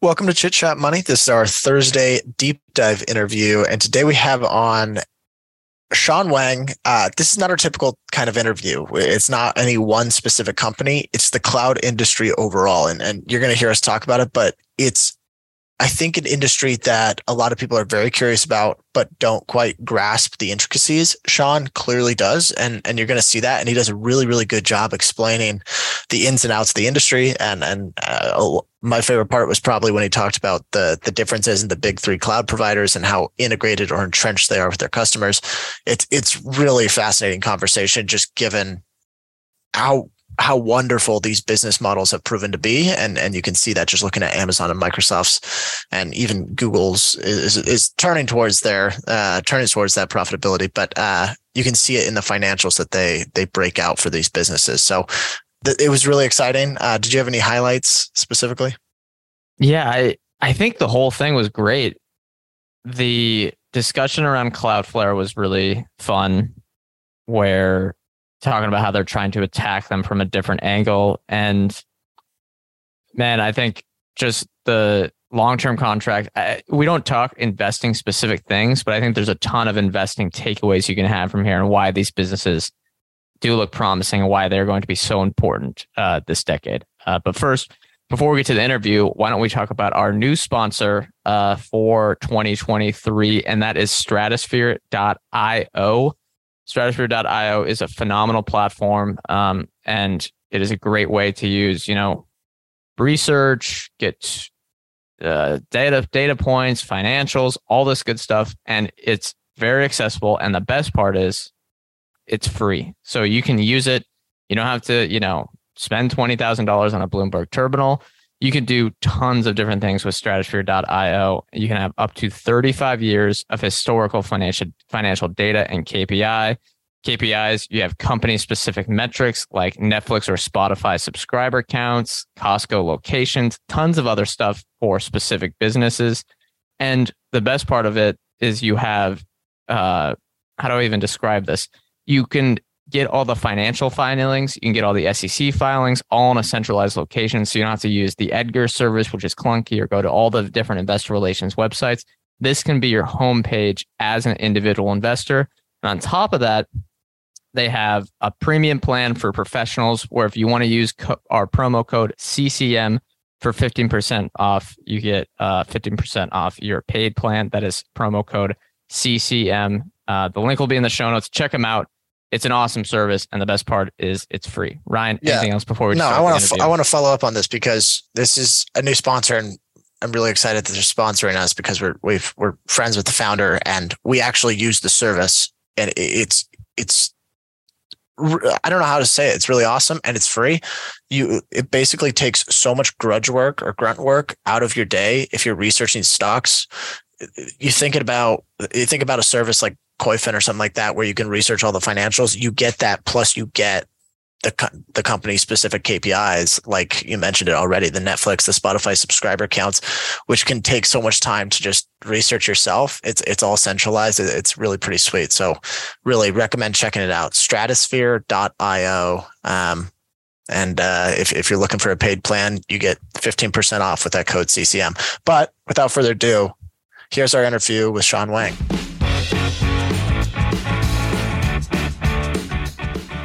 Welcome to Chit Chat Money. This is our Thursday deep dive interview. And today we have on Sean Wang. Uh, this is not our typical kind of interview. It's not any one specific company, it's the cloud industry overall. And, and you're going to hear us talk about it, but it's I think an industry that a lot of people are very curious about, but don't quite grasp the intricacies. Sean clearly does, and and you're going to see that, and he does a really really good job explaining the ins and outs of the industry. And and uh, my favorite part was probably when he talked about the the differences in the big three cloud providers and how integrated or entrenched they are with their customers. It's it's really fascinating conversation, just given how how wonderful these business models have proven to be. And, and you can see that just looking at Amazon and Microsoft's and even Google's is, is turning towards their, uh, turning towards that profitability. But, uh, you can see it in the financials that they, they break out for these businesses. So th- it was really exciting. Uh, did you have any highlights specifically? Yeah, I, I think the whole thing was great. The discussion around Cloudflare was really fun where talking about how they're trying to attack them from a different angle. And man, I think just the long term contract, I, we don't talk investing specific things, but I think there's a ton of investing takeaways you can have from here and why these businesses do look promising and why they're going to be so important uh, this decade. Uh, but first, before we get to the interview, why don't we talk about our new sponsor uh, for 2023, and that is stratosphere.io. Stratosphere.io is a phenomenal platform, um, and it is a great way to use, you know, research, get uh, data data points, financials, all this good stuff, and it's very accessible. And the best part is, it's free, so you can use it. You don't have to, you know, spend twenty thousand dollars on a Bloomberg terminal you can do tons of different things with stratosphere.io. You can have up to 35 years of historical financial financial data and KPI. KPIs, you have company specific metrics like Netflix or Spotify subscriber counts, Costco locations, tons of other stuff for specific businesses. And the best part of it is you have uh, how do I even describe this? You can get all the financial filings. You can get all the SEC filings all in a centralized location. So you don't have to use the Edgar service, which is clunky, or go to all the different investor relations websites. This can be your homepage as an individual investor. And on top of that, they have a premium plan for professionals where if you want to use co- our promo code CCM for 15% off, you get uh, 15% off your paid plan. That is promo code CCM. Uh, the link will be in the show notes. Check them out it's an awesome service, and the best part is it's free. Ryan, yeah. anything else before we? No, I want to. F- I want to follow up on this because this is a new sponsor, and I'm really excited that they're sponsoring us because we're we've we're friends with the founder, and we actually use the service, and it's it's. I don't know how to say it. It's really awesome and it's free. You it basically takes so much grudge work or grunt work out of your day if you're researching stocks. You thinking about you think about a service like Koyfin or something like that, where you can research all the financials, you get that. Plus, you get the the company specific KPIs, like you mentioned it already, the Netflix, the Spotify subscriber counts, which can take so much time to just research yourself. It's it's all centralized. It's really pretty sweet. So, really recommend checking it out. Stratosphere.io. Um, and uh, if if you're looking for a paid plan, you get 15% off with that code CCM. But without further ado, here's our interview with Sean Wang.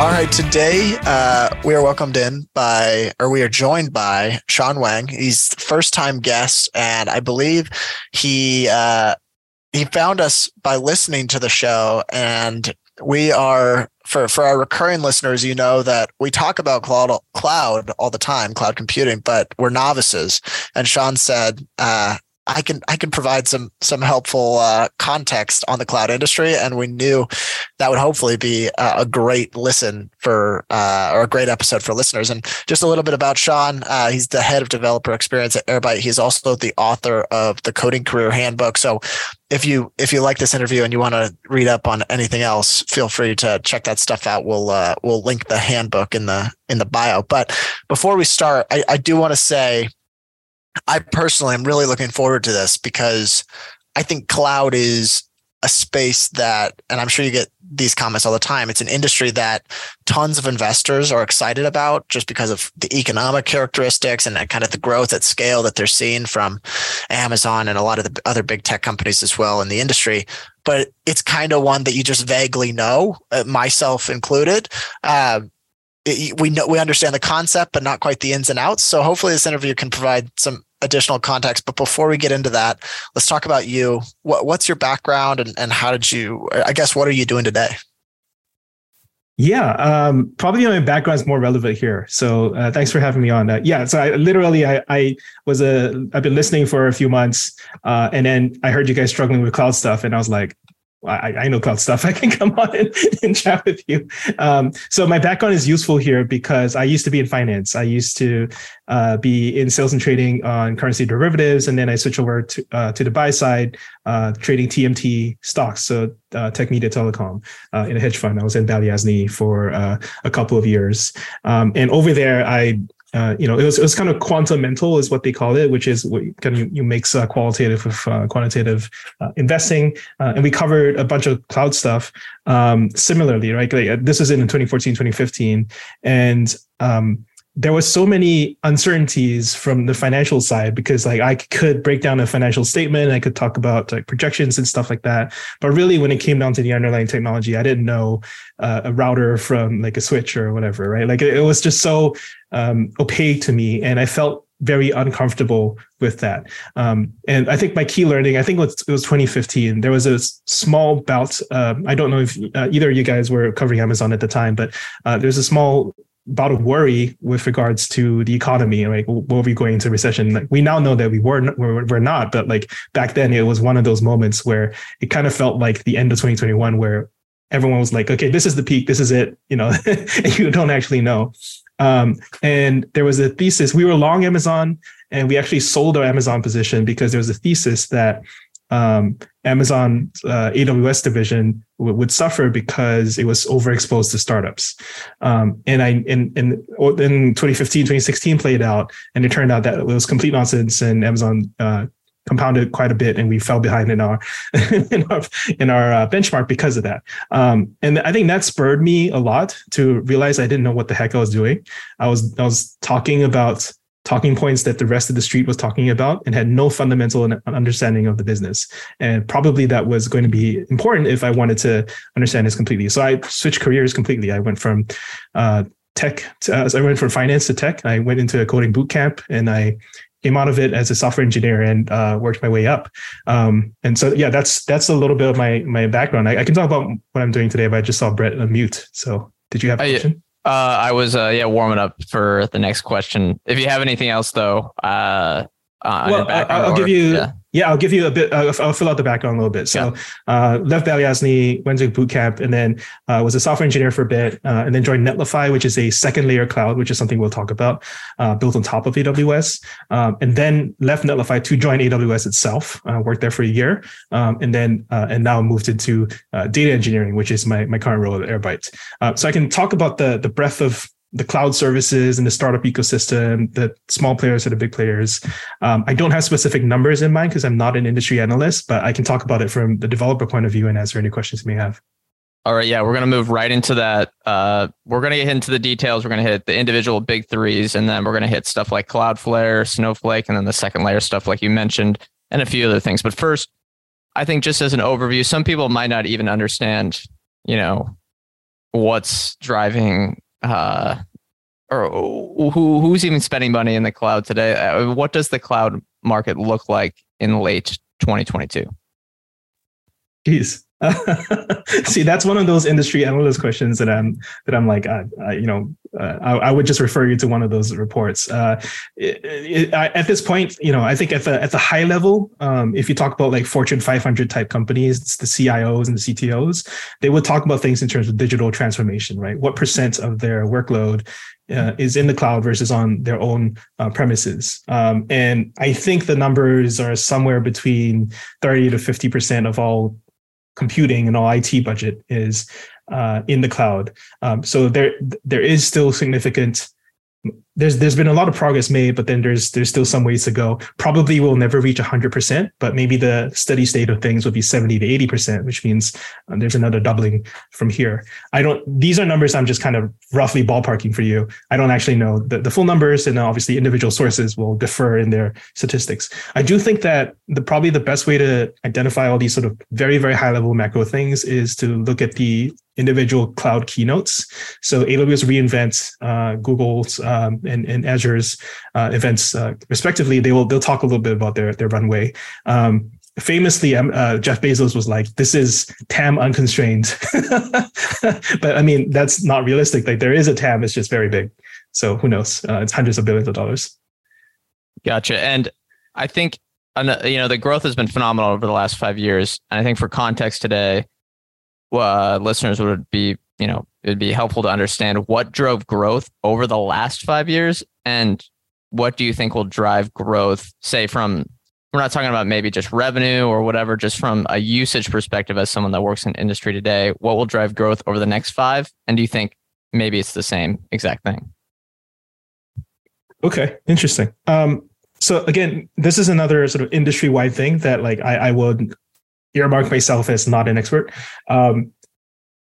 All right, today uh, we are welcomed in by, or we are joined by Sean Wang. He's first time guest, and I believe he uh, he found us by listening to the show. And we are for for our recurring listeners, you know that we talk about cloud cloud all the time, cloud computing, but we're novices. And Sean said, uh, I can I can provide some some helpful uh, context on the cloud industry, and we knew that would hopefully be a, a great listen for uh, or a great episode for listeners. And just a little bit about Sean. Uh, he's the head of developer experience at Airbyte. He's also the author of the Coding Career Handbook. So if you if you like this interview and you want to read up on anything else, feel free to check that stuff out. We'll uh, we'll link the handbook in the in the bio. But before we start, I, I do want to say I personally am really looking forward to this because I think cloud is a space that, and I'm sure you get these comments all the time. It's an industry that tons of investors are excited about just because of the economic characteristics and kind of the growth at scale that they're seeing from Amazon and a lot of the other big tech companies as well in the industry. But it's kind of one that you just vaguely know, uh, myself included. Uh, we know we understand the concept, but not quite the ins and outs. So hopefully, this interview can provide some additional context. But before we get into that, let's talk about you. What, what's your background, and, and how did you? I guess what are you doing today? Yeah, um, probably my background is more relevant here. So uh, thanks for having me on. Uh, yeah, so I literally I, I was a I've been listening for a few months, uh, and then I heard you guys struggling with cloud stuff, and I was like, I, I know cloud stuff. I can come on and, and chat with you. Um, so my background is useful here because I used to be in finance. I used to uh, be in sales and trading on currency derivatives, and then I switched over to uh, to the buy side, uh, trading TMT stocks, so uh, tech media telecom uh, in a hedge fund. I was in Balyasny for uh, a couple of years, um, and over there I uh, you know, it was it was kind of quantamental is what they call it, which is what kind of you, you mix uh, qualitative with uh, quantitative uh, investing, uh, and we covered a bunch of cloud stuff. Um, similarly, right? Like, this is in 2014, 2015, and um, there was so many uncertainties from the financial side because like I could break down a financial statement, I could talk about like projections and stuff like that. But really, when it came down to the underlying technology, I didn't know uh, a router from like a switch or whatever, right? Like it, was just so um, opaque to me, and I felt very uncomfortable with that. Um, and I think my key learning, I think it was, it was 2015. There was a small bout. Um, I don't know if uh, either of you guys were covering Amazon at the time, but uh, there's a small bout of worry with regards to the economy. Like, were we going into recession? Like, we now know that we were we're, not, but like back then, it was one of those moments where it kind of felt like the end of 2021, where everyone was like, "Okay, this is the peak. This is it." You know, you don't actually know. Um, and there was a thesis. We were long Amazon, and we actually sold our Amazon position because there was a thesis that um, Amazon uh, AWS division w- would suffer because it was overexposed to startups. Um, and I in, in in 2015, 2016 played out, and it turned out that it was complete nonsense, and Amazon uh, compounded quite a bit, and we fell behind in our in our, in our uh, benchmark because of that. Um, and I think that spurred me a lot to realize I didn't know what the heck I was doing. I was I was talking about talking points that the rest of the street was talking about and had no fundamental understanding of the business. And probably that was going to be important if I wanted to understand this completely. So I switched careers completely. I went from uh, tech, to, uh, I went from finance to tech. I went into a coding boot camp and I came out of it as a software engineer and uh, worked my way up. Um, and so, yeah, that's that's a little bit of my my background. I, I, can talk about what I'm doing today, but I just saw Brett unmute. So, did you have a question? Uh, I was uh, yeah warming up for the next question. If you have anything else though, uh, uh well, I'll, give you. Yeah. Yeah, I'll give you a bit. Uh, I'll fill out the background a little bit. So, yeah. uh, left Balyasny, went to boot camp, and then uh, was a software engineer for a bit, uh, and then joined Netlify, which is a second layer cloud, which is something we'll talk about, uh, built on top of AWS. Um, and then left Netlify to join AWS itself. Uh, worked there for a year, um, and then and now moved into data engineering, which is my my current role at Airbyte. so I can talk about the the breadth of the cloud services and the startup ecosystem, the small players or the big players. Um, I don't have specific numbers in mind because I'm not an industry analyst, but I can talk about it from the developer point of view and answer any questions you may have. All right, yeah, we're gonna move right into that. Uh, we're gonna get into the details. We're gonna hit the individual big threes, and then we're gonna hit stuff like Cloudflare, Snowflake, and then the second layer stuff like you mentioned, and a few other things. But first, I think just as an overview, some people might not even understand, you know, what's driving uh, or who who's even spending money in the cloud today? Uh, what does the cloud market look like in late 2022? Geez. See, that's one of those industry analyst questions that I'm that I'm like, uh, you know, uh, I, I, would just refer you to one of those reports. Uh, it, it, I, at this point, you know, I think at the at the high level, um, if you talk about like Fortune 500 type companies, it's the CIOs and the CTOs, they would talk about things in terms of digital transformation, right? What percent of their workload uh, is in the cloud versus on their own uh, premises. Um, and I think the numbers are somewhere between 30 to 50% of all computing and all IT budget is uh, in the cloud. Um, so there there is still significant there's there's been a lot of progress made, but then there's there's still some ways to go. Probably we'll never reach 100%, but maybe the steady state of things will be 70 to 80%, which means uh, there's another doubling from here. I don't. These are numbers I'm just kind of roughly ballparking for you. I don't actually know the, the full numbers, and obviously individual sources will differ in their statistics. I do think that the probably the best way to identify all these sort of very very high level macro things is to look at the individual cloud keynotes. So AWS reInvent, uh, Google's um, and, and Azure's uh, events, uh, respectively, they will they'll talk a little bit about their their runway. Um, famously, um, uh, Jeff Bezos was like, "This is TAM unconstrained," but I mean that's not realistic. Like there is a TAM, it's just very big. So who knows? Uh, it's hundreds of billions of dollars. Gotcha. And I think you know the growth has been phenomenal over the last five years. And I think for context today, uh, listeners would be you know it'd be helpful to understand what drove growth over the last five years and what do you think will drive growth say from we're not talking about maybe just revenue or whatever just from a usage perspective as someone that works in industry today what will drive growth over the next five? And do you think maybe it's the same exact thing? Okay interesting. Um, so again this is another sort of industry wide thing that like I, I would earmark myself as not an expert um,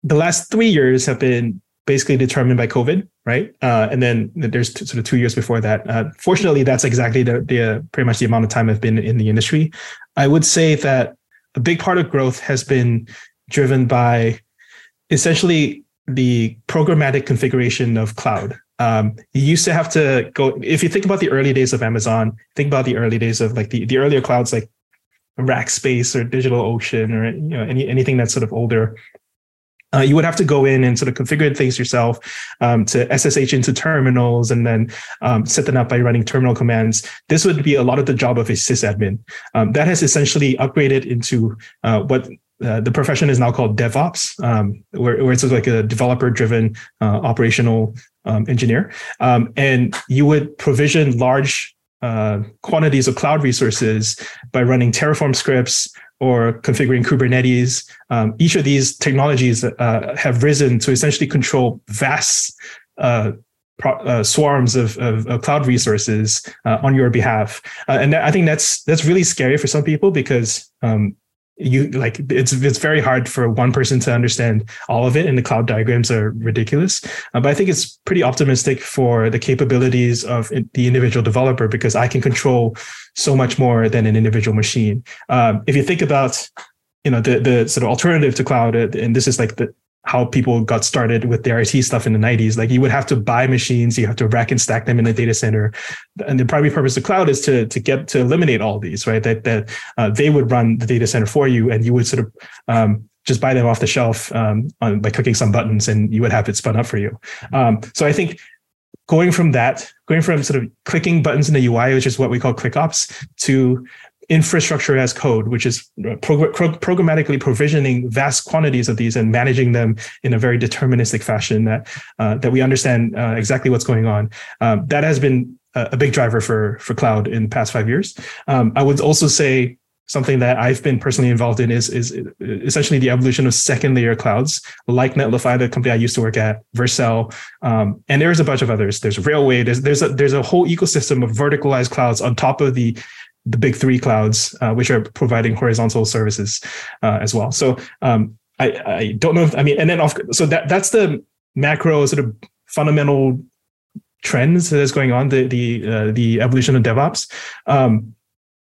the last three years have been basically determined by COVID, right? Uh, and then there's t- sort of two years before that. Uh, fortunately, that's exactly the, the pretty much the amount of time I've been in the industry. I would say that a big part of growth has been driven by essentially the programmatic configuration of cloud. Um, you used to have to go if you think about the early days of Amazon, think about the early days of like the, the earlier clouds like Rackspace or DigitalOcean or you know any anything that's sort of older uh, you would have to go in and sort of configure things yourself um, to SSH into terminals and then um, set them up by running terminal commands. This would be a lot of the job of a sysadmin. Um, that has essentially upgraded into uh, what uh, the profession is now called DevOps, um, where, where, it's like a developer-driven uh, operational um, engineer, um, and you would provision large uh, quantities of cloud resources by running Terraform scripts, or configuring Kubernetes. Um, each of these technologies uh, have risen to essentially control vast uh, pro- uh, swarms of, of, of, cloud resources uh, on your behalf. And I think that's that's really scary for some people because um, you like it's it's very hard for one person to understand all of it and the cloud diagrams are ridiculous. Uh, but i think it's pretty optimistic for the capabilities of the individual developer because i can control so much more than an individual machine. Um, if you think about you know the the sort of alternative to cloud uh, and this is like the how people got started with their IT stuff in the 90s. Like you would have to buy machines, you have to rack and stack them in the data center. And the primary purpose of cloud is to, to get to eliminate all these, right? That, that uh, they would run the data center for you and you would sort of um, just buy them off the shelf um, on, by clicking some buttons and you would have it spun up for you. Um, so I think going from that, going from sort of clicking buttons in the UI, which is what we call ClickOps, to infrastructure as code, which is pro- pro- programmatically provisioning vast quantities of these and managing them in a very deterministic fashion that uh, that we understand uh, exactly what's going on. Um, that has been a, a, big driver for for cloud in the past five years. Um, I would also say something that I've been personally involved in is is essentially the evolution of second layer clouds, like Netlify, the company I used to work at, Vercel, um, and there's a bunch of others. There's Railway. There's there's a there's a whole ecosystem of verticalized clouds on top of the the big three clouds, uh, which are providing horizontal services uh, as well. So um, I, I, don't know if I mean, and then off, so that that's the macro sort of fundamental trends that is going on. The the uh, the evolution of DevOps. Um,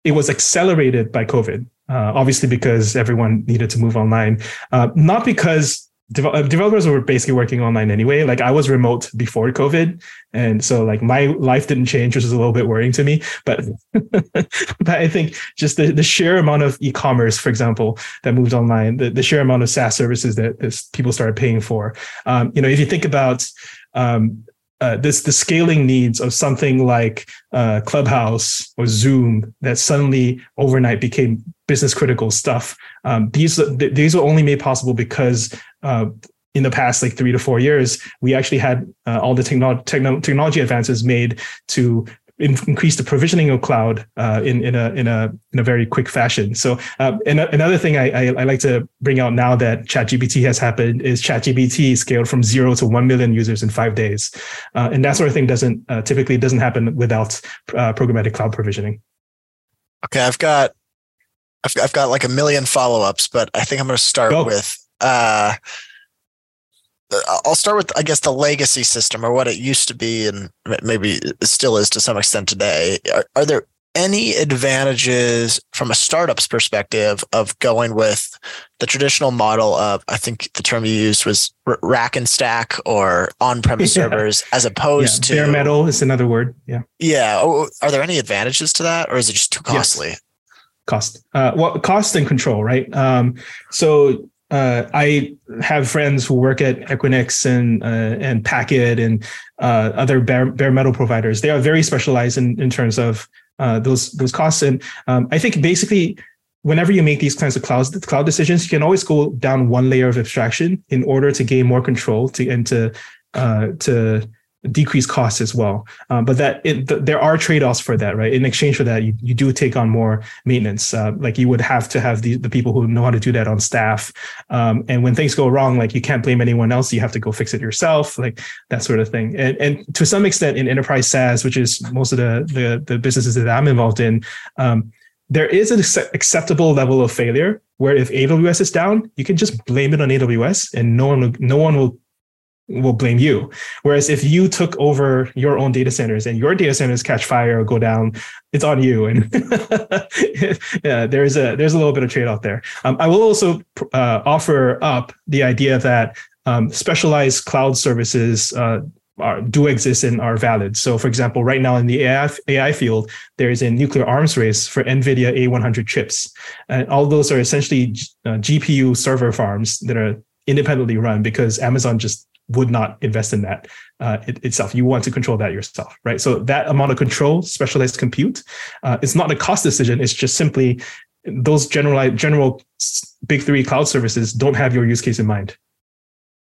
it was accelerated by COVID, uh, obviously because everyone needed to move online, uh, not because uh, developers were basically working online anyway. Like I was remote before COVID, and so like my life didn't change, which is a little bit worrying to me. But but I think just the, the sheer amount of e-commerce, for example, that moved online, the, the sheer amount of SaaS services that this, people started paying for. Um, you know, if you think about um, uh, this the scaling needs of something like uh, Clubhouse or Zoom that suddenly overnight became business critical stuff. Um, these these were only made possible because uh, in the past like three to four years, we actually had uh, all the techno- techno- technology advances made to in- increase the provisioning of cloud uh, in in a in a in a very quick fashion. So, uh, and another thing I, I, I like to bring out now that ChatGPT has happened is ChatGPT scaled from zero to one million users in five days, uh, and that sort of thing doesn't uh, typically doesn't happen without uh, programmatic cloud provisioning. Okay, I've got I've, I've got like a million follow ups, but I think I'm going to start Go. with uh, I'll start with, I guess, the legacy system or what it used to be, and maybe still is to some extent today. Are, are there any advantages from a startup's perspective of going with the traditional model of, I think the term you used was rack and stack or on-premise yeah. servers, as opposed yeah, to bare metal is another word. Yeah. Yeah. Are there any advantages to that, or is it just too costly? Yes. Cost. Uh, well, cost and control, right? Um, so uh, I have friends who work at Equinix and uh, and Packet and uh, other bare, bare metal providers. They are very specialized in, in terms of uh, those those costs. And um, I think basically, whenever you make these kinds of cloud cloud decisions, you can always go down one layer of abstraction in order to gain more control to and to uh, to decrease costs as well. Um, but that it, th- there are trade-offs for that, right? In exchange for that, you, you do take on more maintenance. Uh, like you would have to have the, the people who know how to do that on staff. Um, and when things go wrong, like you can't blame anyone else. You have to go fix it yourself, like that sort of thing. And, and to some extent in enterprise SaaS, which is most of the, the, the businesses that I'm involved in, um, there is an acceptable level of failure where if AWS is down, you can just blame it on AWS and no one will, no one will will blame you. Whereas if you took over your own data centers and your data centers catch fire or go down, it's on you. And yeah, there's a there's a little bit of trade off there. Um, I will also uh, offer up the idea that um, specialized cloud services. Uh, are, do exist and are valid. So, for example, right now in the AI, AI field, there is a nuclear arms race for NVIDIA A100 chips. And all those are essentially uh, GPU server farms that are independently run because Amazon just would not invest in that uh, it, itself. You want to control that yourself, right? So that amount of control, specialized compute, uh, it's not a cost decision. It's just simply those general general big three cloud services don't have your use case in mind.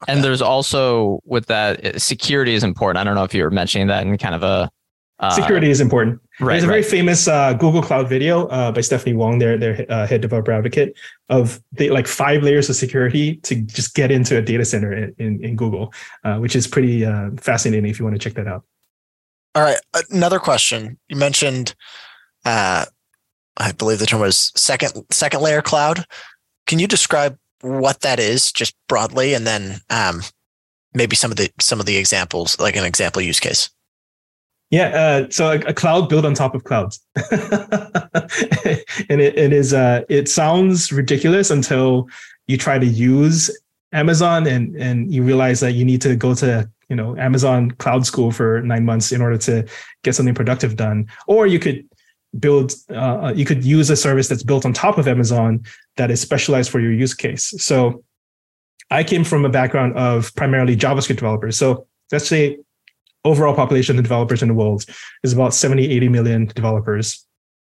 And there's also with that security is important. I don't know if you were mentioning that in kind of a security is important. Right, There's a very famous uh, Google Cloud video uh, by Stephanie Wong, their their uh, head developer advocate, of the, like five layers of security to just get into a data center in in, in Google, uh, which is pretty uh, fascinating if you want to check that out. All right, another question. You mentioned, I believe the term was second second layer cloud. Can you describe what that is, just broadly, and then um, maybe some of the some of the examples, like an example use case? Yeah, uh, so a, a, cloud built on top of clouds, and it, it is. Uh, it sounds ridiculous until you try to use Amazon, and and you realize that you need to go to you know Amazon Cloud School for nine months in order to get something productive done. Or you could build, uh, you could use a service that's built on top of Amazon that is specialized for your use case. So, I came from a background of primarily JavaScript developers. So let's say overall population of developers in the world is about 70, 80 million developers.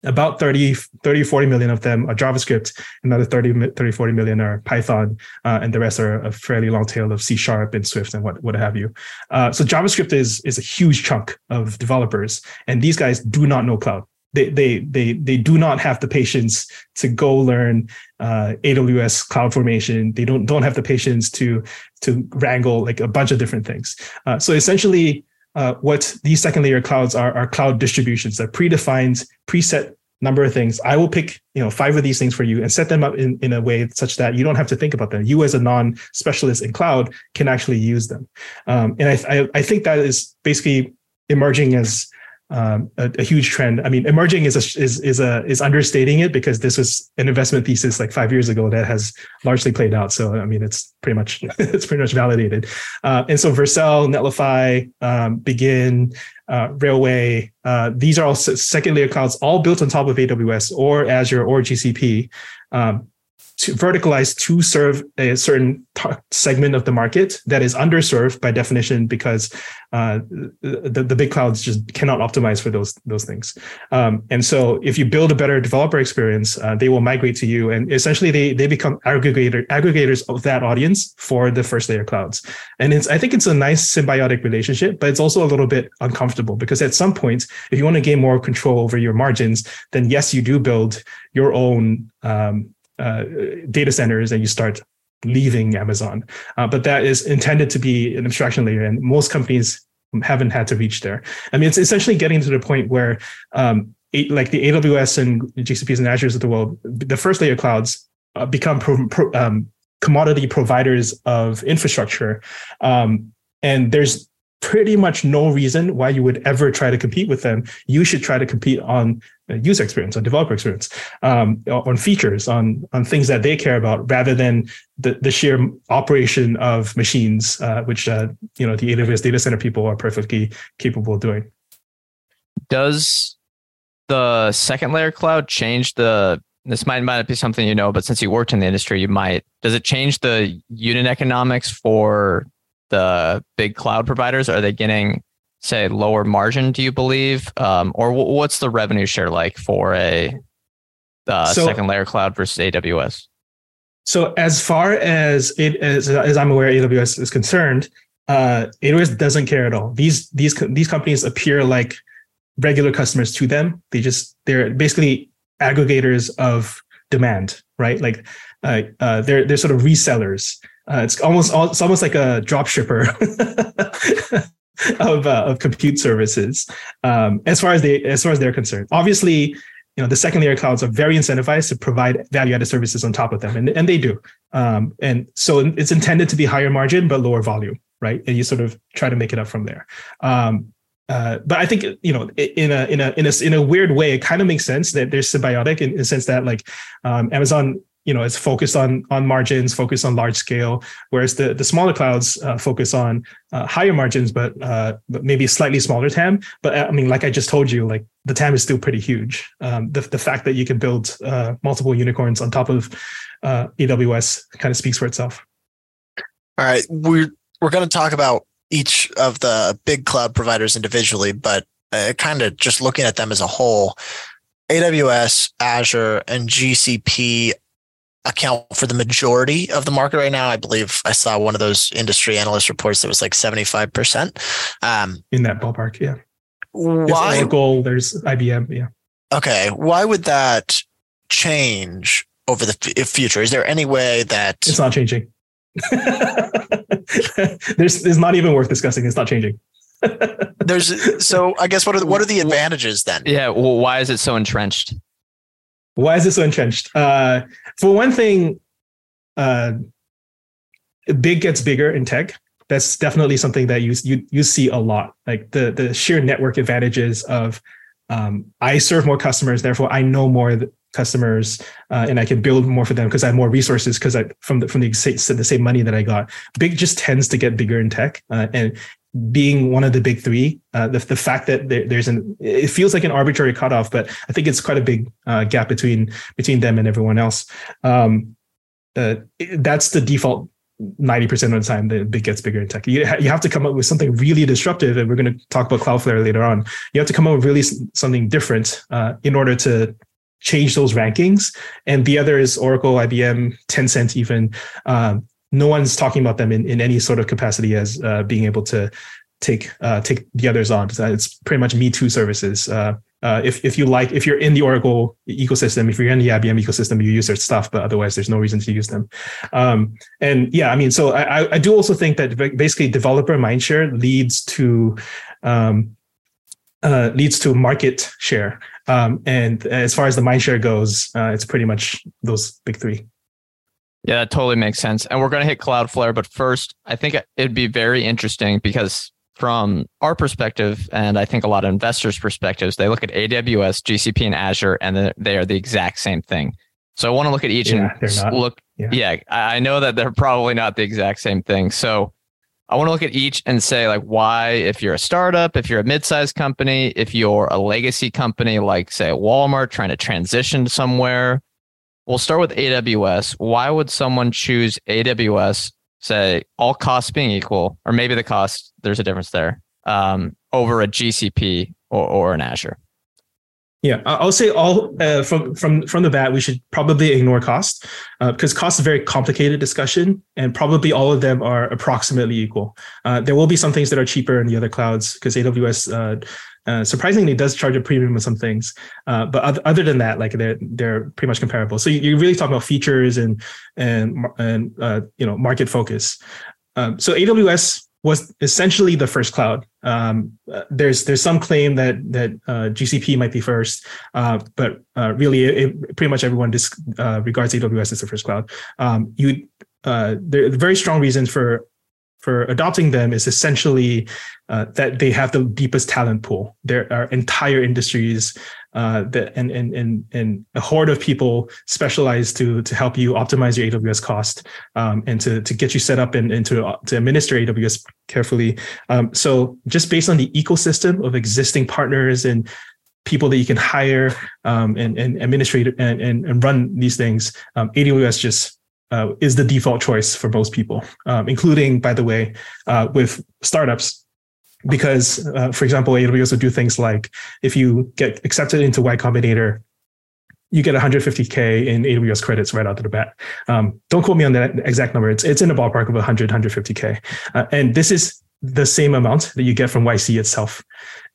About 30, 30, 40 million of them are JavaScript, another 30, 30 40 million are Python, uh, and the rest are a fairly long tail of C Sharp and Swift and what, what have you. Uh, so JavaScript is, is a huge chunk of developers, and these guys do not know cloud. They, they, they, they do not have the patience to go learn uh, AWS CloudFormation. They don't, don't have the patience to, to wrangle like a bunch of different things. Uh, so essentially, uh, what these second layer clouds are are cloud distributions that predefined preset number of things. I will pick, you know, five of these things for you and set them up in, in a way such that you don't have to think about them. You as a non-specialist in cloud can actually use them. Um, and I, I, I think that is basically emerging as um, a, a, huge trend. I mean, emerging is a, is is a is understating it because this was an investment thesis like five years ago that has largely played out. So I mean, it's pretty much it's pretty much validated. Uh, and so Vercel, Netlify, um, Begin, uh, Railway, uh, these are all second layer clouds, all built on top of AWS or Azure or GCP. Um, to verticalize to serve a certain t- segment of the market that is underserved by definition because uh, the, the big clouds just cannot optimize for those those things. Um, and so if you build a better developer experience, uh, they will migrate to you and essentially they they become aggregator aggregators of that audience for the first layer clouds. And it's I think it's a nice symbiotic relationship, but it's also a little bit uncomfortable because at some point, if you want to gain more control over your margins, then yes, you do build your own um, uh, data centers and you start leaving Amazon. Uh, but that is intended to be an abstraction layer, and most companies haven't had to reach there. I mean, it's essentially getting to the point where, um, like the AWS and GCPs and Azures of the world, the first layer clouds uh, become pro, pro, um, commodity providers of infrastructure. Um, and there's pretty much no reason why you would ever try to compete with them. You should try to compete on user experience, on developer experience, um, on features, on on things that they care about, rather than the, the sheer operation of machines, uh, which uh, you know the AWS data center people are perfectly capable of doing. Does the second layer cloud change the this might might be something you know, but since you worked in the industry, you might. Does it change the unit economics for the big cloud providers? Are they getting, say, lower margin? Do you believe, um, or w- what's the revenue share like for a uh, so, second layer cloud versus AWS? So as far as it as, as I'm aware, AWS is concerned, uh, AWS doesn't care at all. These these these companies appear like regular customers to them. They just they're basically aggregators of demand, right? Like uh, uh, they're they're sort of resellers. Uh, it's almost it's almost like a drop shipper of uh, of compute services um, as far as they as far as they're concerned. Obviously, you know the second layer clouds are very incentivized to provide value added services on top of them, and and they do. Um, and so it's intended to be higher margin but lower volume, right? And you sort of try to make it up from there. Um, uh, but I think you know, in a in a in a in a weird way, it kind of makes sense that they're symbiotic in, in the sense that like um, Amazon you know it's focused on on margins focused on large scale whereas the the smaller clouds uh, focus on uh, higher margins but uh, but maybe slightly smaller tam. But uh, i mean like i just told you like the tam is still pretty huge. Um, the, the fact that you can build uh, multiple unicorns on top of uh, aws kind of speaks for itself. All right we're we're going to talk about each of the big cloud providers individually but kind of just looking at them as a whole AWS, Azure, and GCP account for the majority of the market right now. I believe I saw one of those industry analyst reports that was like 75%. Um, In that ballpark, yeah. Why? There's Oracle, there's IBM, yeah. Okay. Why would that change over the f- future? Is there any way that. It's not changing. there's, it's not even worth discussing. It's not changing. there's so I guess what are the, what are the advantages then? Yeah, well, why is it so entrenched? Why is it so entrenched? Uh, for one thing, uh, big gets bigger in tech. That's definitely something that you you you see a lot. Like the the sheer network advantages of um, I serve more customers, therefore I know more customers, uh, and I can build more for them because I have more resources because I from the from the, the same money that I got. Big just tends to get bigger in tech, uh, and being one of the big three, uh, the, the fact that there, there's an, it feels like an arbitrary cutoff, but I think it's quite a big uh, gap between between them and everyone else. Um, uh, that's the default 90% of the time the big gets bigger in tech. You, ha- you have to come up with something really disruptive, and we're going to talk about Cloudflare later on. You have to come up with really something different uh, in order to change those rankings. And the other is Oracle, IBM, Tencent, even. Um, no one's talking about them in, in any sort of capacity as uh, being able to take uh, take the others on. It's pretty much Me Too services. Uh, uh, if if you like, if you're in the Oracle ecosystem, if you're in the IBM ecosystem, you use their stuff, but otherwise, there's no reason to use them. Um, and yeah, I mean, so I, I do also think that basically developer mindshare leads to um, uh, leads to market share. Um, and as far as the mindshare goes, uh, it's pretty much those big three. Yeah, that totally makes sense. And we're going to hit Cloudflare, but first, I think it'd be very interesting because from our perspective, and I think a lot of investors' perspectives, they look at AWS, GCP, and Azure, and they are the exact same thing. So I want to look at each yeah, and look. Yeah. yeah, I know that they're probably not the exact same thing. So I want to look at each and say like why, if you're a startup, if you're a mid-sized company, if you're a legacy company like say Walmart trying to transition somewhere. We'll start with AWS. Why would someone choose AWS? Say all costs being equal, or maybe the cost there's a difference there um, over a GCP or, or an Azure. Yeah, I'll say all uh, from from from the bat. We should probably ignore cost uh, because cost is a very complicated discussion, and probably all of them are approximately equal. Uh, there will be some things that are cheaper in the other clouds because AWS uh, uh, surprisingly does charge a premium on some things, uh, but other, other than that, like they're they're pretty much comparable. So you're really talking about features and and and you know market focus. Um, so AWS was essentially the first cloud. Um, uh, there's there's some claim that that uh, GCP might be first, uh, but uh, really, it, pretty much everyone uh, regards AWS as the first cloud. Um, you uh, there are very strong reasons for for adopting them is essentially that they have the deepest talent pool. There are entire industries uh, that and, and and and a horde of people specialized to to help you optimize your AWS cost um, and to to get you set up and, and to to administer AWS carefully. Um, so just based on the ecosystem of existing partners and people that you can hire um, and and administrate and, and and run these things, um, AWS just uh, is the default choice for most people, um, including, by the way, uh, with startups because, uh, for example, AWS will do things like if you get accepted into Y Combinator, you get 150k in AWS credits right out of the bat. Um, don't quote me on that exact number. It's it's in the ballpark of 100, 150k, uh, and this is the same amount that you get from YC itself.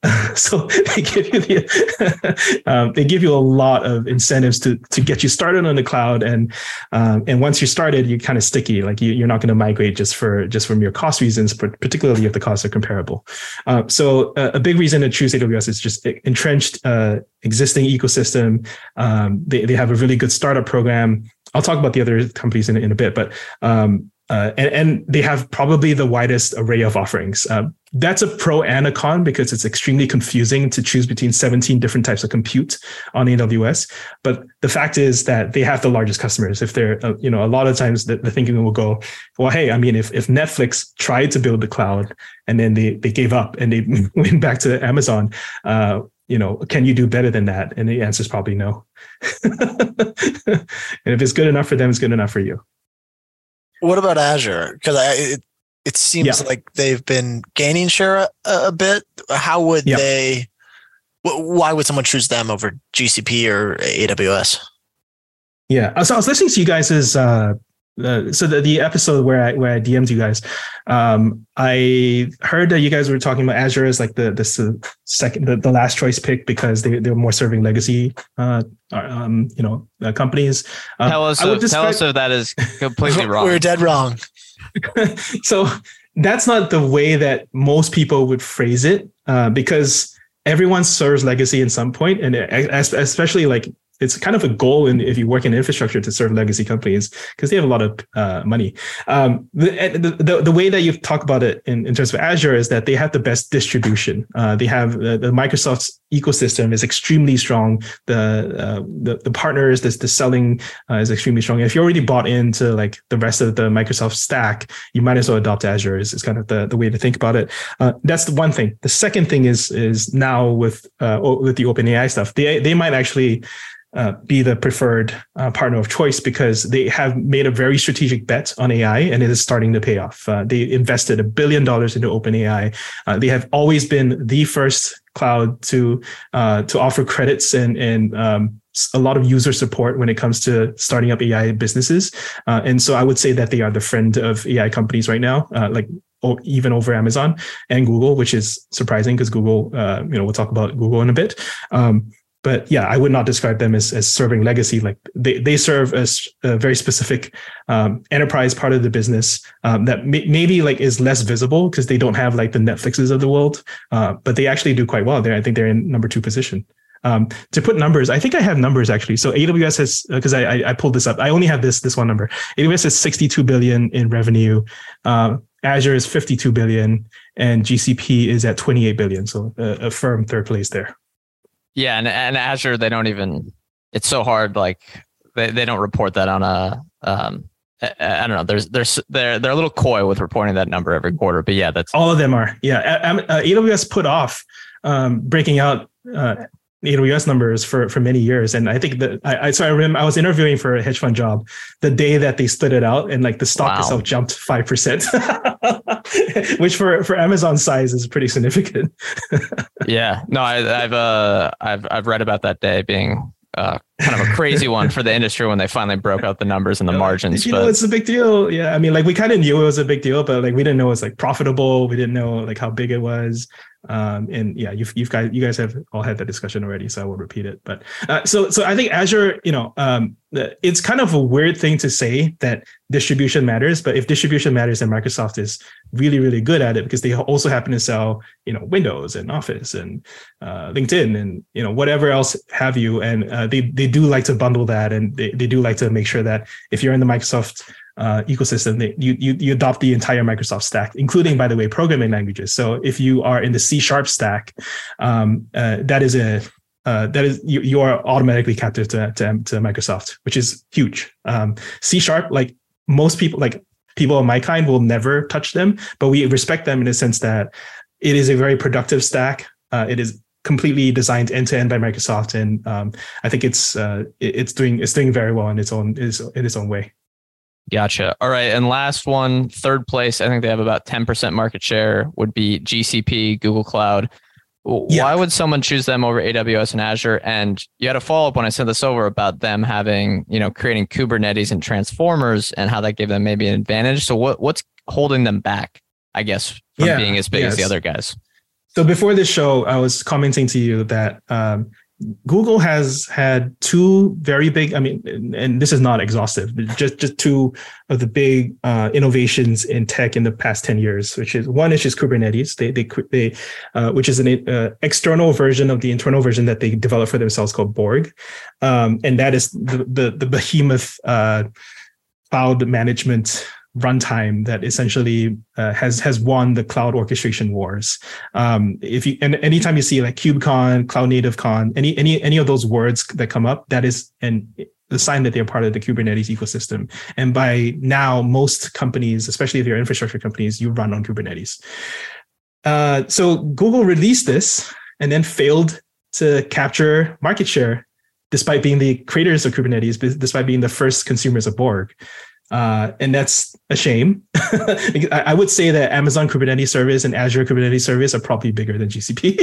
so they give you the um, they give you a lot of incentives to to get you started on the cloud. And um, and once you're started you're kind of sticky. Like you, are not going to migrate just for just from your cost reasons particularly if the costs are comparable. Uh, so uh, a big reason to choose AWS is just entrenched uh, existing ecosystem. Um, they, they have a really good startup program. I'll talk about the other companies in, in a bit but um, uh, and, and, they have probably the widest array of offerings. Uh, that's a pro and a con because it's extremely confusing to choose between 17 different types of compute on AWS. But the fact is that they have the largest customers. If they're, uh, you know, a lot of times the, the, thinking will go, well, hey, I mean, if, if Netflix tried to build the cloud and then they, they gave up and they went back to Amazon, uh, you know, can you do better than that? And the answer is probably no. and if it's good enough for them, it's good enough for you. What about Azure? Because it, it seems yeah. like they've been gaining share a, a bit. How would yeah. they? Why would someone choose them over GCP or AWS? Yeah, so I was listening to you guys' uh, uh, so the, the episode where I where I DM'd you guys, um, I heard that you guys were talking about Azure as like the the second the, the last choice pick because they they're more serving legacy, uh, um, you know, uh, companies. Uh, tell us, if, describe- tell us if that is completely wrong. We're dead wrong. so that's not the way that most people would phrase it, uh, because everyone serves legacy in some point, and especially like it's kind of a goal in, if you work in infrastructure to serve legacy companies because they have a lot of uh, money. Um, the, the, the, way that you talk about it in, in terms of Azure is that they have the best distribution. Uh, they have uh, the Microsoft's ecosystem is extremely strong. The uh, the, the partners, the, the selling uh, is extremely strong. If you already bought into like the rest of the Microsoft stack, you might as well adopt Azure. Is, is kind of the, the way to think about it. Uh, that's the one thing. The second thing is is now with with the OpenAI stuff, they they might actually uh, be the preferred uh, partner of choice because they have made a very strategic bet on AI and it is starting to pay off. Uh, they invested a billion dollars into OpenAI. Uh, they have always been the first cloud to uh, to offer credits and and um, a lot of user support when it comes to starting up AI businesses. and so I would say that they are the friend of AI companies right now, like even over Amazon and Google, which is surprising because Google, uh, you know, we'll talk about Google in a bit. Um, but yeah, I would not describe them as, as serving legacy. Like they, they serve as a very specific um, enterprise part of the business um, that may, maybe like is less visible because they don't have like the Netflixes of the world, uh, but they actually do quite well there. I think they're in number two position. Um, to put numbers, I think I have numbers actually. So AWS has because I, I, I pulled this up. I only have this this one number. AWS has 62 billion in revenue. Uh, Azure is 52 billion, and GCP is at 28 billion. So a, a firm third place there. Yeah, and and Azure they don't even. It's so hard. Like they, they don't report that on a. Um, I, I don't know. There's there's they're they're a little coy with reporting that number every quarter. But yeah, that's all of them are. Yeah, uh, AWS put off um, breaking out uh, AWS numbers for for many years, and I think that I, I so I remember I was interviewing for a hedge fund job the day that they stood it out, and like the stock wow. itself jumped five percent, which for for Amazon size is pretty significant. yeah, no, I, have uh I've I've read about that day being uh, kind of a crazy one for the industry when they finally broke out the numbers and the margins. You but... know, it's a big deal. Yeah, I mean, like we kind of knew it was a big deal, but like we didn't know it was like profitable. We didn't know like how big it was. Um, and yeah, you've, you've guys, you guys have all had that discussion already, so I won't repeat it. But uh, so, so I think Azure, you know, um, it's kind of a weird thing to say that distribution matters, but if distribution matters, then Microsoft is really, really good at it because they also happen to sell, you know, Windows and Office and uh, LinkedIn and you know whatever else have you, and uh, they they do like to bundle that, and they, they do like to make sure that if you're in the Microsoft uh, ecosystem, you, you you adopt the entire Microsoft stack, including, by the way, programming languages. So if you are in the C sharp stack, um, uh, that is a uh, that is you, you are automatically captive to, to, to Microsoft, which is huge. Um, C sharp, like most people, like people of my kind, will never touch them, but we respect them in the sense that it is a very productive stack. Uh, it is completely designed end to end by Microsoft, and um, I think it's uh, it's doing it's doing very well in its own is in its own way. Gotcha. All right. And last one, third place, I think they have about 10% market share, would be GCP, Google Cloud. Yeah. Why would someone choose them over AWS and Azure? And you had a follow up when I sent this over about them having, you know, creating Kubernetes and transformers and how that gave them maybe an advantage. So what what's holding them back, I guess, from yeah, being as big yes. as the other guys? So before this show, I was commenting to you that um, Google has had two very big, I mean, and this is not exhaustive, just just two of the big uh, innovations in tech in the past 10 years, which is one is just Kubernetes, they, they, they uh, which is an uh, external version of the internal version that they developed for themselves called Borg. Um, and that is the, the, the behemoth uh, cloud management runtime that essentially uh, has has won the cloud orchestration wars. Um, if you and anytime you see like KubeCon, Cloud Native Con, any any any of those words that come up, that is an the sign that they're part of the Kubernetes ecosystem. And by now, most companies, especially if you're infrastructure companies, you run on Kubernetes. Uh, so Google released this and then failed to capture market share despite being the creators of Kubernetes, despite being the first consumers of Borg. Uh, and that's a shame. I would say that Amazon Kubernetes Service and Azure Kubernetes Service are probably bigger than GCP,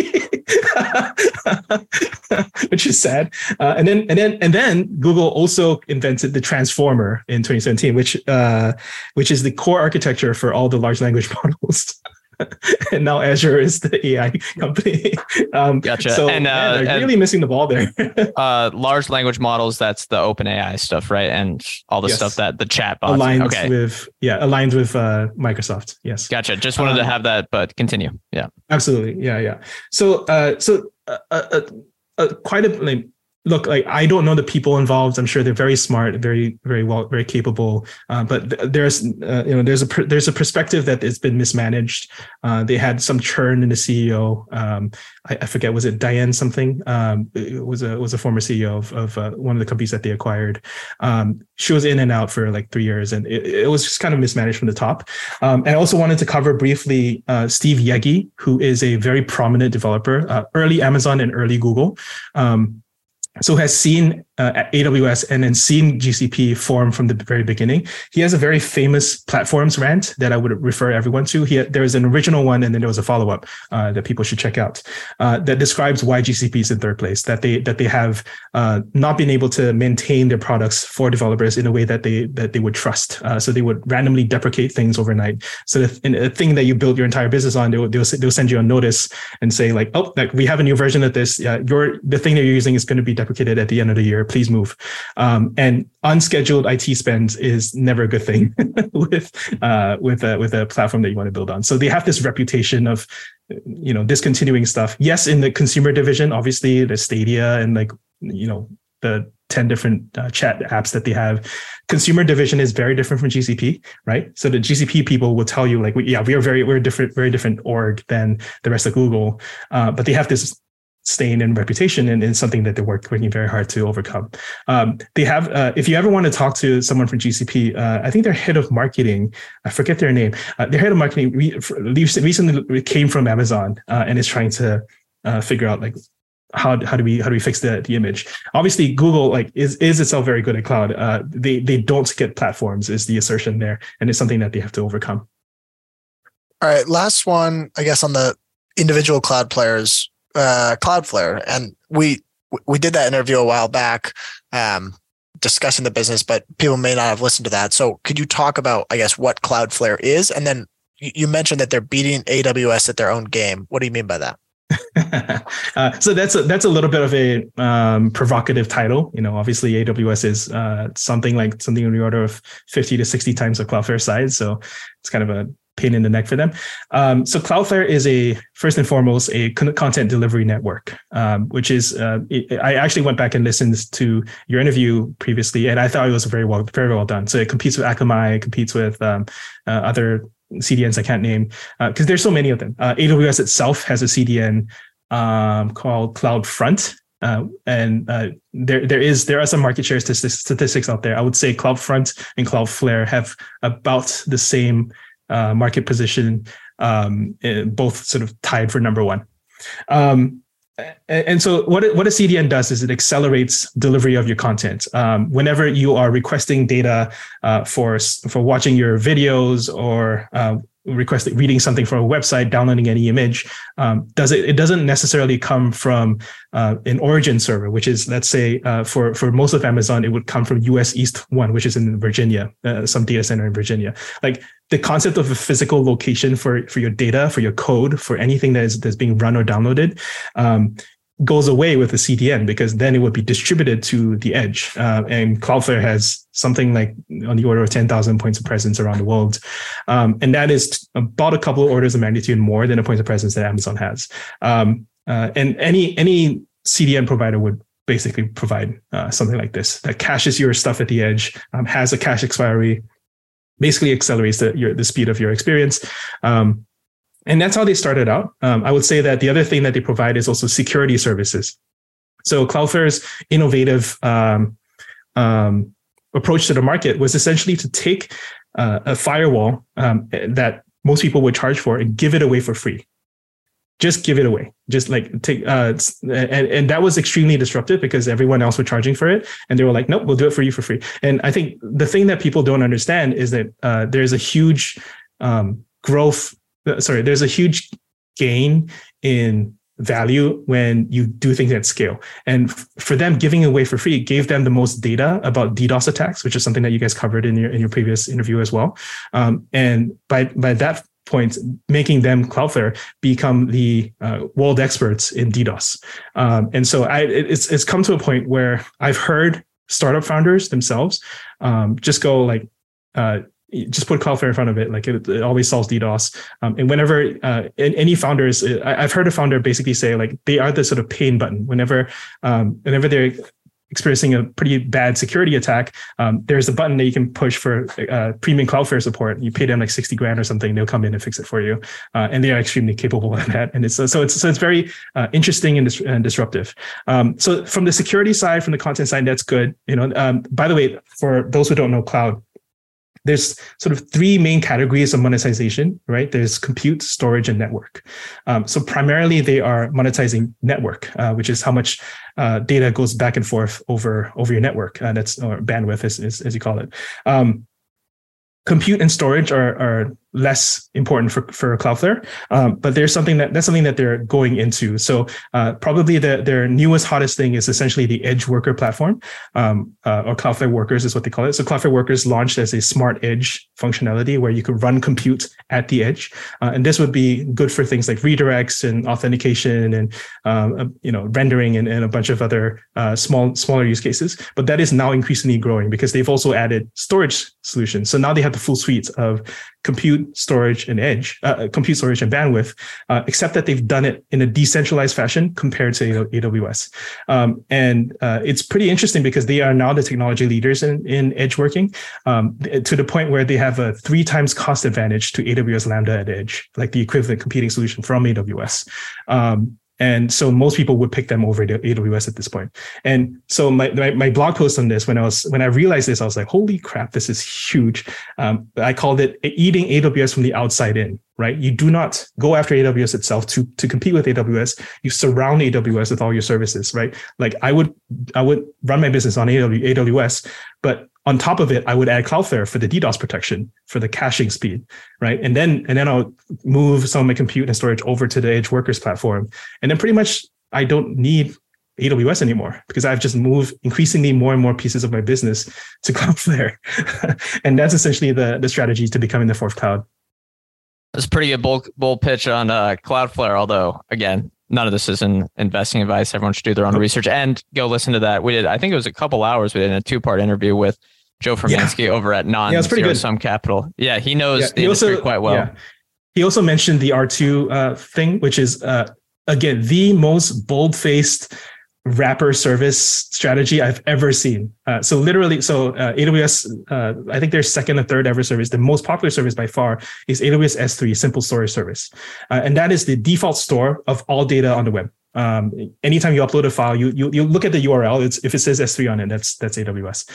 which is sad. Uh, and then and then and then Google also invented the transformer in 2017, which uh, which is the core architecture for all the large language models. and now Azure is the AI company. Um, gotcha. So and, uh, they're really missing the ball there. uh, large language models, that's the OpenAI stuff, right? And all the yes. stuff that the chat bots. Aligns okay. with, yeah, aligned with uh, Microsoft. Yes. Gotcha. Just wanted to um, have that, but continue. Yeah. Absolutely. Yeah. Yeah. So, uh, so, uh, uh, uh, quite a, like, look like i don't know the people involved. I'm sure they're very smart very very well very capable. Uh, but th- there's uh, you know there's a pr- there's a perspective that it's been mismanaged. Uh, they had some churn in the ceo um, I, I, forget was it diane something? Um, it was a was a former ceo of, of uh, one of the companies that they acquired. Um, she was in and out for like three years and it, it was just kind of mismanaged from the top. Um, and i also wanted to cover briefly uh, steve yegge who is a very prominent developer uh, early amazon and early google. Um, so has seen uh, AWS and then seen GCP form from the very beginning. He has a very famous platforms rant that I would refer everyone to. He, there is an original one and then there was a follow up uh, that people should check out uh, that describes why GCP is in third place. That they that they have uh, not been able to maintain their products for developers in a way that they that they would trust. Uh, so they would randomly deprecate things overnight. So the, thing that you build your entire business on, they'll, they'll, they'll send you a notice and say like, oh, like we have a new version of this. Yeah, your the thing that you're using is going to be deprecated at the end of the year please move. Um, and unscheduled IT spend is never a good thing with uh, with a with a platform that you want to build on. So they have this reputation of you know discontinuing stuff. Yes, in the consumer division, obviously the Stadia and like you know the 10 different uh, chat apps that they have consumer division is very different from gcp right so the gcp people will tell you like yeah we are very we're different very different org than the rest of google uh, but they have this stain and reputation and it's something that they're working very hard to overcome. Um, they have uh, if you ever want to talk to someone from gcp uh, i think their head of marketing i forget their name uh, their head of marketing re- recently came from amazon uh, and is trying to uh, figure out like how, how do we how do we fix the, the image? Obviously google like is is itself very good at cloud. Uh, they they don't get platforms is the assertion there and it's something that they have to overcome. All right last one i guess on the individual cloud players uh, cloudflare. And we we did that interview a while back um, discussing the business but people may not have listened to that. So could you talk about i guess what cloudflare is? And then you mentioned that they're beating aws at their own game. What do you mean by that? Uh, so that's a, that's a little bit of a um, provocative title. You know, obviously AWS is uh, something like something in the order of 50 to 60 times the Cloudflare size. So it's kind of a pain in the neck for them. Um, so Cloudflare is a first and foremost a content delivery network, um, which is uh, it, I actually went back and listened to your interview previously, and I thought it was very well very well done. So it competes with Akamai, it competes with um, uh, other CDNs I can't name because uh, there's so many of them. Uh, AWS itself has a CDN um, called CloudFront. Uh, and uh, there, there is there are some market share statistics out there. I would say CloudFront and Cloudflare have about the same uh, market position, um, eh, both sort of tied for number one. Um, and so what what a CDN does is it accelerates delivery of your content. Um, whenever you are requesting data uh, for for watching your videos or uh, requesting reading something from a website, downloading any image, um, does it? It doesn't necessarily come from uh, an origin server, which is let's say uh, for for most of Amazon, it would come from US East One, which is in Virginia, uh, some data center in Virginia. Like the concept of a physical location for for your data, for your code, for anything that is that's being run or downloaded, um, goes away with the CDN because then it would be distributed to the edge. Uh, and Cloudflare has something like on the order of 10,000 points of presence around the world. Um, and that is about a couple of orders of magnitude more than the points of presence that Amazon has. Um, uh, and any any CDN provider would basically provide uh, something like this that caches your stuff at the edge, um, has a cache expiry, basically accelerates the, your, the speed of your experience. Um, and that's how they started out. Um, I would say that the other thing that they provide is also security services. So Cloudflare's innovative um, um, approach to the market was essentially to take uh, a firewall um, that most people would charge for and give it away for free. Just give it away. Just like take, uh, and and that was extremely disruptive because everyone else was charging for it, and they were like, "Nope, we'll do it for you for free." And I think the thing that people don't understand is that uh, there's a huge um, growth uh, sorry, there's a huge gain in value when you do things at scale. And for them, giving away for free gave them the most data about DDoS attacks, which is something that you guys covered in your in your previous interview as well. Um, and by by that point, making them Cloudflare become the uh, world experts in DDoS. Um, and so I, it's it's come to a point where I've heard startup founders themselves um, just go like. Uh, just put Cloudflare in front of it. Like it, it always solves DDoS. Um, and whenever uh, any founders, I, have heard a founder basically say like they are the sort of pain button. Whenever, um, whenever they're experiencing a pretty bad security attack, um, there's a button that you can push for uh, premium Cloudflare support. You pay them like 60 grand or something. They'll come in and fix it for you. Uh, and they are extremely capable of that. And it's, so it's, so it's very uh, interesting and, dis- and disruptive. Um, so from the security side, from the content side, that's good. You know, um, by the way, for those who don't know cloud, there's sort of three main categories of monetization, right? There's compute, storage, and network. Um, so primarily they are monetizing network, uh, which is how much uh, data goes back and forth over over your network. Uh, that's or bandwidth, as, as, as you call it. Um, compute and storage are, are less important for, for Cloudflare, um, but there's something that that's something that they're going into. So uh, probably the, their newest hottest thing is essentially the Edge Worker platform, um, uh, or Cloudflare Workers is what they call it. So Cloudflare Workers launched as a smart edge functionality where you could run compute at the edge, uh, and this would be good for things like redirects and authentication and um, uh, you know rendering and, and, a bunch of other uh, small smaller use cases. But that is now increasingly growing because they've also added storage solutions. So now they have the full suite of compute, storage, and edge, uh, compute, storage, and bandwidth, uh, except that they've done it in a decentralized fashion compared to AWS. Um, and uh, it's pretty interesting because they are now the technology leaders in, in edge working um, to the point where they have a three times cost advantage to AWS Lambda at edge, like the equivalent competing solution from AWS. Um, and so most people would pick them over the AWS at this point. And so my, my, my, blog post on this, when I was, when I realized this, I was like, holy crap, this is huge. Um, I called it eating AWS from the outside in, right? You do not go after AWS itself to, to compete with AWS. You surround AWS with all your services, right? Like I would, I would run my business on AWS, but on top of it, I would add Cloudflare for the DDoS protection, for the caching speed, right? And then and then I'll move some of my compute and storage over to the Edge Workers platform, and then pretty much I don't need AWS anymore because I've just moved increasingly more and more pieces of my business to Cloudflare, and that's essentially the the strategy to becoming the fourth cloud. That's pretty good bull, bull pitch on uh, Cloudflare. Although again, none of this is in investing advice. Everyone should do their own research and go listen to that. We did, I think it was a couple hours. We did a two part interview with Joe Formansky yeah. over at Non yeah, Zero Sum Capital. Yeah, he knows yeah, he the industry also, quite well. Yeah. He also mentioned the R2 uh, thing, which is uh, again the most bold faced wrapper service strategy I've ever seen. Uh, so literally, so uh, AWS, uh, I think their second or third ever service, the most popular service by far is AWS S3, Simple Storage Service, uh, and that is the default store of all data on the web. Um, anytime you upload a file, you, you you look at the URL. It's if it says S3 on it, that's that's AWS.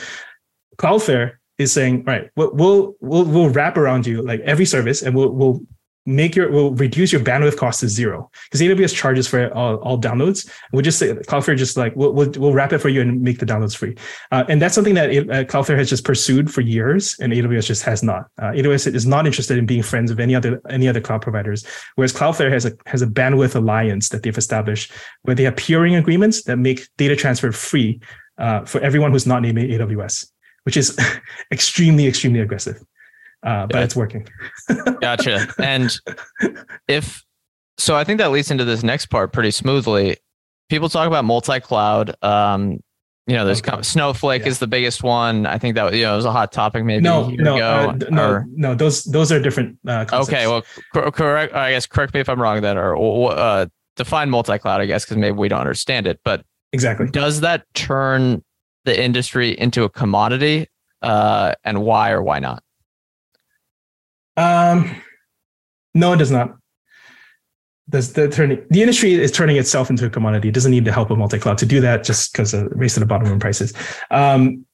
Cloudflare is saying, right, we'll, we'll we'll wrap around you like every service, and we'll we'll make your we'll reduce your bandwidth cost to zero because AWS charges for all, all downloads. We'll just say Cloudflare just like we'll, we'll, we'll wrap it for you and make the downloads free. Uh, and that's something that uh, Cloudflare has just pursued for years, and AWS just has not. Uh, AWS is not interested in being friends of any other any other cloud providers, whereas Cloudflare has a has a bandwidth alliance that they've established where they have peering agreements that make data transfer free uh, for everyone who's not named AWS which is extremely, extremely aggressive. Uh, but yeah. it's working. gotcha. And if so, I think that leads into this next part pretty smoothly. People talk about multi-cloud. Um, you know, there's okay. Snowflake yeah. is the biggest one. I think that you know it was a hot topic maybe no, no, uh, no, or, no. Those those are different. Uh, okay, well, correct. I guess correct me if I'm wrong. Then or uh, define multi-cloud. I guess because maybe we don't understand it. But exactly, does that turn the industry into a commodity uh, and why or why not? Um, no, it does not. Does the turning the industry is turning itself into a commodity. It doesn't need the help of multi-cloud to do that, just because of race to the bottom in prices. Um,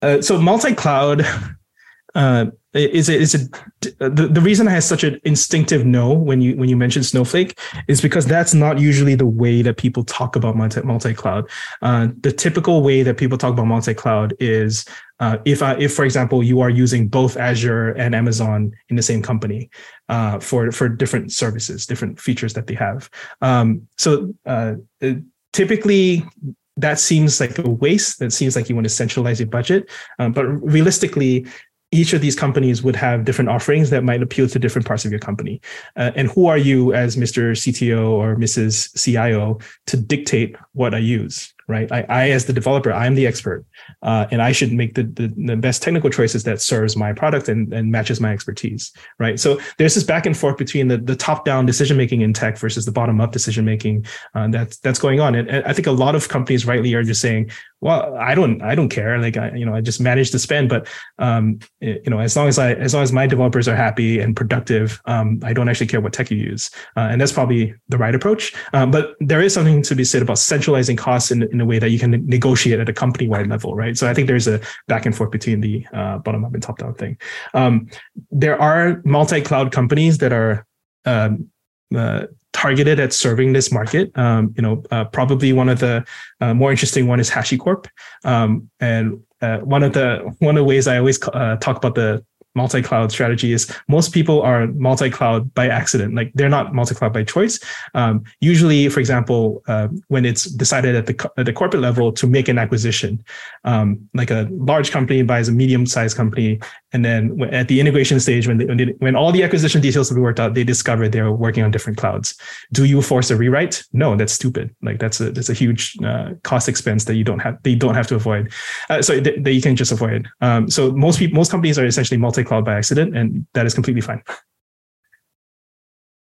uh, so multi-cloud uh, is it is it the, the reason I have such an instinctive no when you when you mention Snowflake is because that's not usually the way that people talk about multi multi cloud. Uh, the typical way that people talk about multi cloud is uh, if I, if for example you are using both Azure and Amazon in the same company uh, for for different services, different features that they have. Um, so uh, typically that seems like a waste. That seems like you want to centralize your budget. Um, but realistically, each of these companies would have different offerings that might appeal to different parts of your company. Uh, and who are you as Mr. CTO or Mrs. CIO to dictate what I use? right? I, I as the developer, I'm the expert, uh, and I should make the, the, the best technical choices that serves my product and, and matches my expertise, right? So there's this back and forth between the, the top down decision making in tech versus the bottom up decision making uh, that's that's going on, and, and I think a lot of companies rightly are just saying, well, I don't I don't care, like I you know I just manage to spend, but um, you know as long as I as long as my developers are happy and productive, um, I don't actually care what tech you use, uh, and that's probably the right approach. Um, but there is something to be said about centralizing costs in, in a way that you can negotiate at a company wide level, right? So I think there's a back and forth between the uh, bottom up and top down thing. Um, there are multi cloud companies that are um, uh, targeted at serving this market. Um, you know, uh, probably one of the uh, more interesting one is HashiCorp, um, and uh, one of the one of the ways I always uh, talk about the multi-cloud strategy is most people are multi-cloud by accident. Like they're not multi-cloud by choice. Um, usually for example uh, when it's decided at the, at the corporate level to make an acquisition um, like a large company buys a medium-sized company and then at the integration stage when, they, when, they, when all the acquisition details have been worked out they discover they're working on different clouds. Do you force a rewrite? No that's stupid. Like that's a that's a huge uh, cost expense that you don't have they don't have to avoid. Uh, so that, that you can just avoid. Um, so most people most companies are essentially multi multi-cloud by accident, and that is completely fine.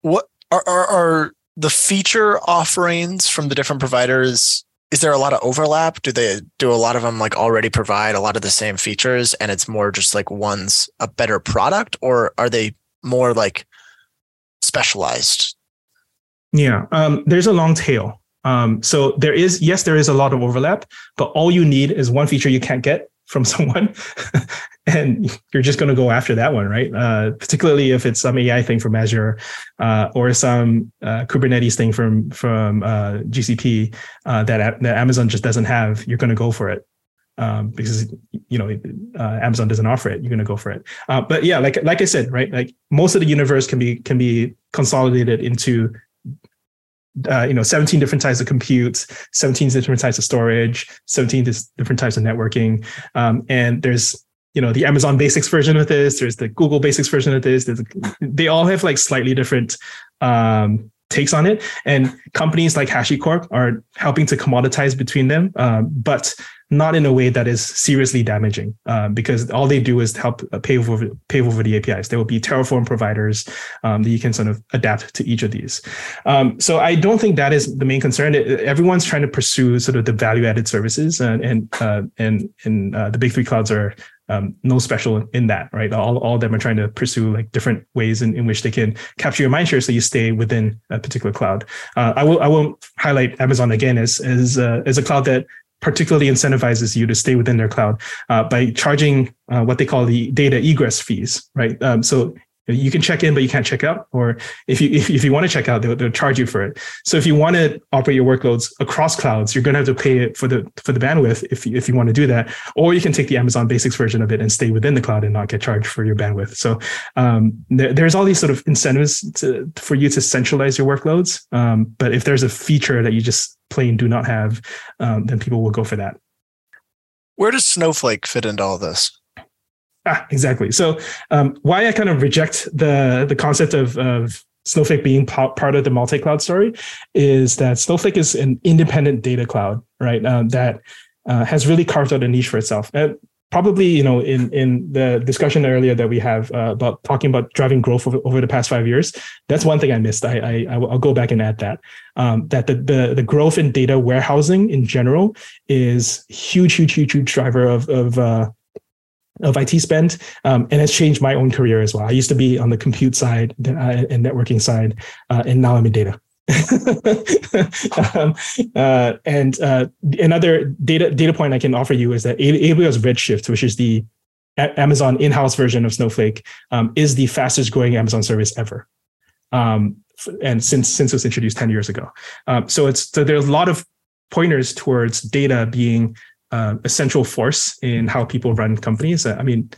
What are, are, are the feature offerings from the different providers? Is there a lot of overlap? Do they do a lot of them like already provide a lot of the same features, and it's more just like one's a better product, or are they more like specialized? Yeah, um, there's a long tail. Um, so there is, yes, there is a lot of overlap, but all you need is one feature you can't get from someone, and you're just going to go after that one, right? Uh, particularly if it's some AI thing from Azure uh, or some uh, Kubernetes thing from from uh, GCP uh, that that Amazon just doesn't have, you're going to go for it. Um, because you know uh, Amazon doesn't offer it, you're going to go for it. but yeah, like like I said, right? Like most of the universe can be can be consolidated into uh, you know 17 different types of compute 17 different types of storage 17 different types of networking. Um, and there's you know the amazon basics version of this there's the google basics version of this there's, they all have like slightly different um, takes on it. And companies like hashicorp are helping to commoditize between them um, but not in a way that is seriously damaging, um, because all they do is help uh, pave over pave over the APIs. There will be Terraform providers um, that you can sort of adapt to each of these. Um, so I don't think that is the main concern. everyone's trying to pursue sort of the value added services, and and uh, and, and uh, the big three clouds are um, no special in that, right? All, all of them are trying to pursue like different ways in, in which they can capture your mind share so you stay within a particular cloud. Uh, I will I will highlight Amazon again as as, uh, as a cloud that particularly incentivizes you to stay within their cloud uh, by charging uh, what they call the data egress fees, right? Um, so you can check in, but you can't check out. Or if you if, if you want to check out, they'll, they'll charge you for it. So if you want to operate your workloads across clouds, you're going to have to pay it for the for the bandwidth if you, if you want to do that. Or you can take the Amazon Basics version of it and stay within the cloud and not get charged for your bandwidth. So um, there, there's all these sort of incentives to, for you to centralize your workloads. Um, but if there's a feature that you just plain do not have, um, then people will go for that. Where does Snowflake fit into all this? Ah, exactly. So um, why I kind of reject the the concept of, of Snowflake being part of the multi-cloud story is that Snowflake is an independent data cloud, right? Um, that uh, has really carved out a niche for itself. And probably, you know, in in the discussion earlier that we have uh, about talking about driving growth over, over, the past five years, that's one thing I missed. I, I will go back and add that um, that the, the the growth in data warehousing in general is huge, huge, huge, huge driver of of uh, of IT spend, um, and has changed my own career as well. I used to be on the compute side uh, and networking side, uh, and now I'm in data. um, uh, and uh, another data data point I can offer you is that AWS Redshift, which is the Amazon in-house version of Snowflake, um, is the fastest growing Amazon service ever. Um, and since since it was introduced 10 years ago. Um, so it's so there's a lot of pointers towards data being uh, a central force in how people run companies. I mean,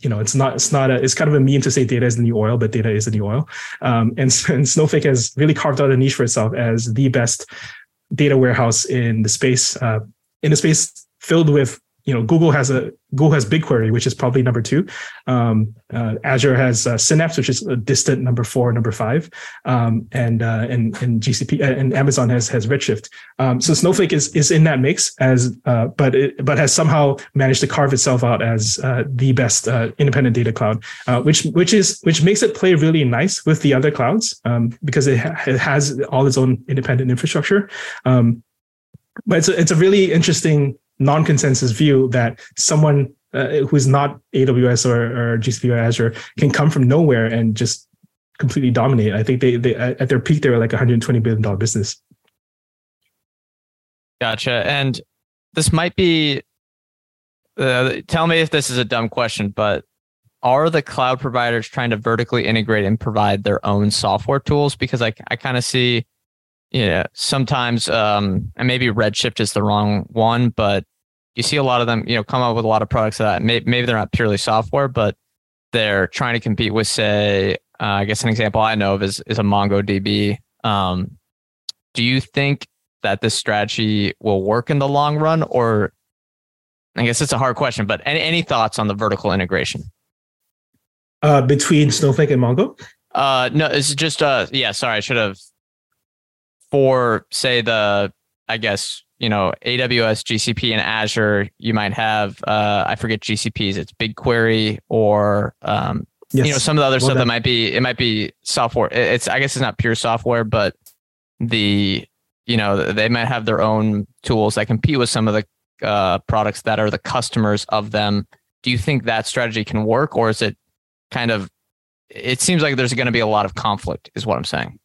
you know, it's not, it's not a, it's kind of a meme to say data is the new oil, but data is the new oil. Um, and, and Snowflake has really carved out a niche for itself as the best data warehouse in the space, uh, in a space filled with you know google has a google has bigquery which is probably number two. Um, uh, azure has uh, synapse which is a distant number four number five. Um, and, uh, and and gcp uh, and amazon has has redshift. Um, so snowflake is is in that mix as uh, but it, but has somehow managed to carve itself out as uh, the best independent data cloud which which is which makes it play really nice with the other clouds um, because it, ha- it, has all its own independent infrastructure. Um, but it's a, it's a really interesting non-consensus view that someone uh, who's not AWS or, or GCP or Azure can come from nowhere and just completely dominate. I think they, they at their peak they were like a 120 billion dollar business. Gotcha. And this might be. Uh, tell me if this is a dumb question, but are the cloud providers trying to vertically integrate and provide their own software tools? Because I I kind of see yeah, sometimes, um, and maybe Redshift is the wrong one, but you see a lot of them, you know, come up with a lot of products that may, maybe they're not purely software, but they're trying to compete with, say, uh, I guess an example I know of is is a MongoDB. Um, do you think that this strategy will work in the long run, or I guess it's a hard question, but any, any thoughts on the vertical integration? Uh, between Snowflake and Mongo? Uh, no, it's just uh, yeah. Sorry, I should have for say the I guess you know AWS, GCP, and Azure, you might have uh, I forget GCPs. It's BigQuery or um, yes. you know some of the other well, stuff that, that might be it might be software. It's I guess it's not pure software, but the you know they might have their own tools that compete with some of the uh, products that are the customers of them. Do you think that strategy can work, or is it kind of? It seems like there's going to be a lot of conflict, is what I'm saying.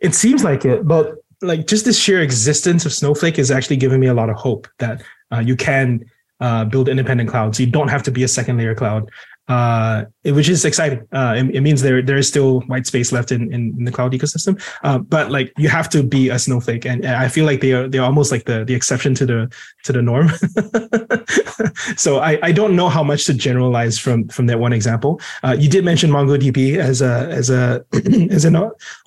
It seems like it, but like just the sheer existence of Snowflake is actually giving me a lot of hope that uh, you can uh, build independent clouds. You don't have to be a second layer cloud uh, which is exciting. Uh, it, it, means there there is still white space left in, in, in the cloud ecosystem. Uh, but like you have to be a snowflake, and, and, I feel like they are they're almost like the the exception to the to the norm. so I, I don't know how much to generalize from from that one example. Uh, you did mention MongoDB as a as a as an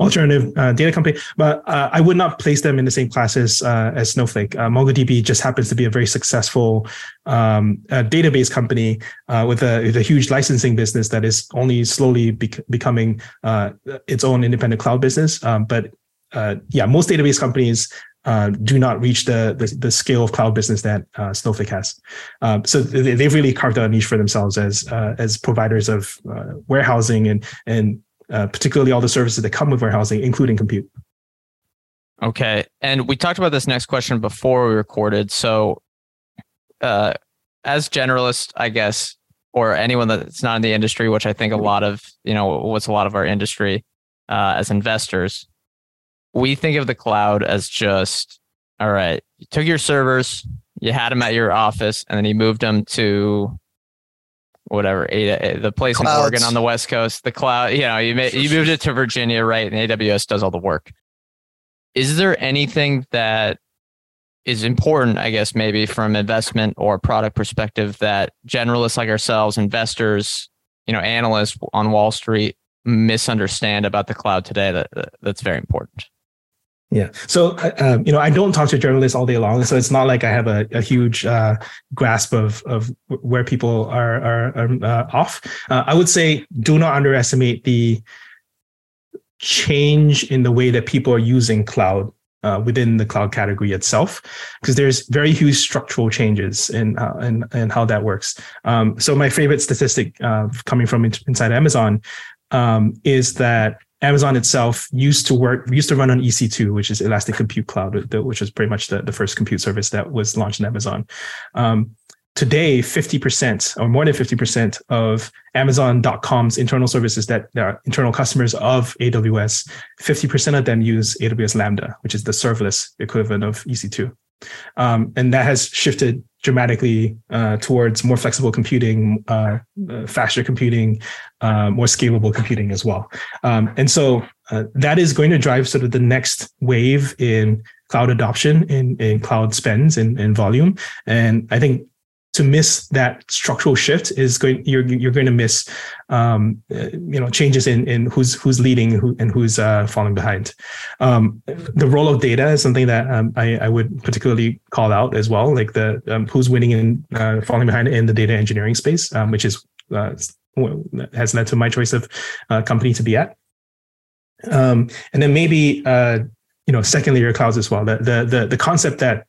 alternative uh, data company, but uh, I would not place them in the same class as as Snowflake. MongoDB just happens to be a very successful um, database company with a with a huge licensing business that is only slowly bec- becoming uh, its own independent cloud business. Um, but uh, yeah, most database companies uh, do not reach the, the, the scale of cloud business that uh, Snowflake has. Um, so they, have really carved out a niche for themselves as uh, as providers of uh, warehousing and and particularly all the services that come with warehousing, including compute. Okay, and we talked about this next question before we recorded. So, as generalists, I guess or anyone that's not in the industry, which I think a lot of, you know, what's a lot of our industry uh, as investors, we think of the cloud as just, all right, you took your servers, you had them at your office, and then you moved them to whatever the place Clouds. in Oregon on the West Coast, the cloud. You know, you you moved it to Virginia, right? And AWS does all the work. Is there anything that is important, I guess, maybe from investment or product perspective that generalists like ourselves, investors, you know, analysts on Wall Street misunderstand about the cloud today that, that's very important. Yeah. So, uh, you know, I don't talk to journalists all day long, so it's not like I have a, a huge uh, grasp of of where people are are, are uh, off. Uh, I would say do not underestimate the change in the way that people are using cloud uh, within the cloud category itself, because there's very huge structural changes in uh, in, in how that works. Um, so my favorite statistic uh, coming from inside Amazon um, is that Amazon itself used to work used to run on EC2, which is Elastic Compute Cloud, which was pretty much the, the first compute service that was launched in Amazon. Um, today 50% or more than 50% of amazon.com's internal services that are internal customers of aws 50% of them use aws lambda which is the serverless equivalent of ec2 um, and that has shifted dramatically uh, towards more flexible computing uh, uh, faster computing uh, more scalable computing as well. Um, and so uh, that is going to drive sort of the next wave in cloud adoption in, in cloud spends and, and volume. And i think to miss that structural shift is going you're you're going to miss um, you know changes in in who's who's leading and who's uh, falling behind. Um, the role of data is something that um, I, I would particularly call out as well, like the um, who's winning and uh, falling behind in the data engineering space, um, which is uh, has led to my choice of uh, company to be at. Um, and then maybe uh, you know second layer clouds as well. The the the, the concept that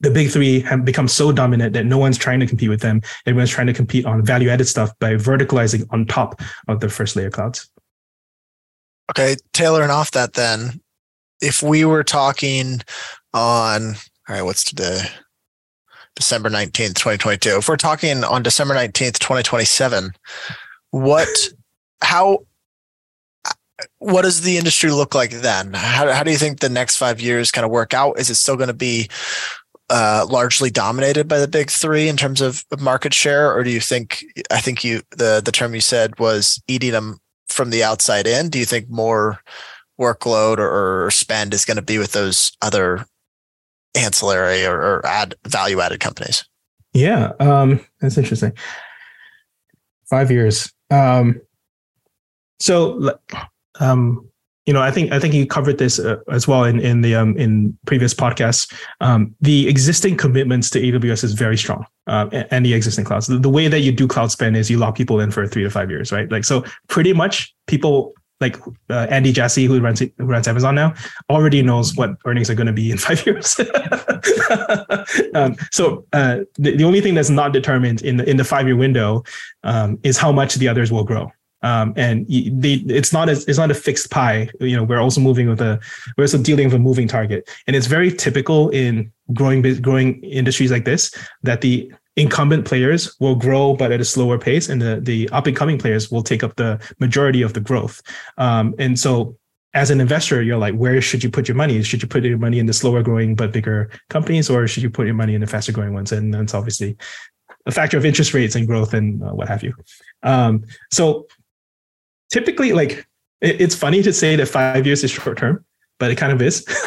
the big three have become so dominant that no one's trying to compete with them. Everyone's trying to compete on value added stuff by verticalizing on top of the first layer clouds. Okay, tailoring off that then, if we were talking on, all right, what's today? December 19th, 2022. If we're talking on December 19th, 2027, what, how, what does the industry look like then? How, how do you think the next five years kind of work out? Is it still going to be uh, largely dominated by the big three in terms of market share, or do you think? I think you the the term you said was eating them from the outside in. Do you think more workload or, or spend is going to be with those other ancillary or, or add value added companies? Yeah, um, that's interesting. Five years. Um, so, um, you know, I think I think you covered this uh, as well in in the um, in previous podcasts. Um, the existing commitments to AWS is very strong, uh, and the existing clouds. The, the, way that you do cloud spend is you lock people in for three to five years, right? Like so, pretty much people like uh, Andy Jassy, who runs who runs Amazon now, already knows what earnings are going to be in five years. um, so uh, the, the only thing that's not determined in the in the five year window um, is how much the others will grow. Um, and they, it's not as it's not a fixed pie. You know, we're also moving with a we're also dealing with a moving target, and it's very typical in growing growing industries like this that the incumbent players will grow but at a slower pace and the, the up and coming players will take up the majority of the growth. Um, and so as an investor you're like where should you put your money? Should you put your money in the slower growing but bigger companies or should you put your money in the faster growing ones? And that's obviously a factor of interest rates and growth and uh, what have you. Um, so typically like it, it's funny to say that five years is short term but it kind of is.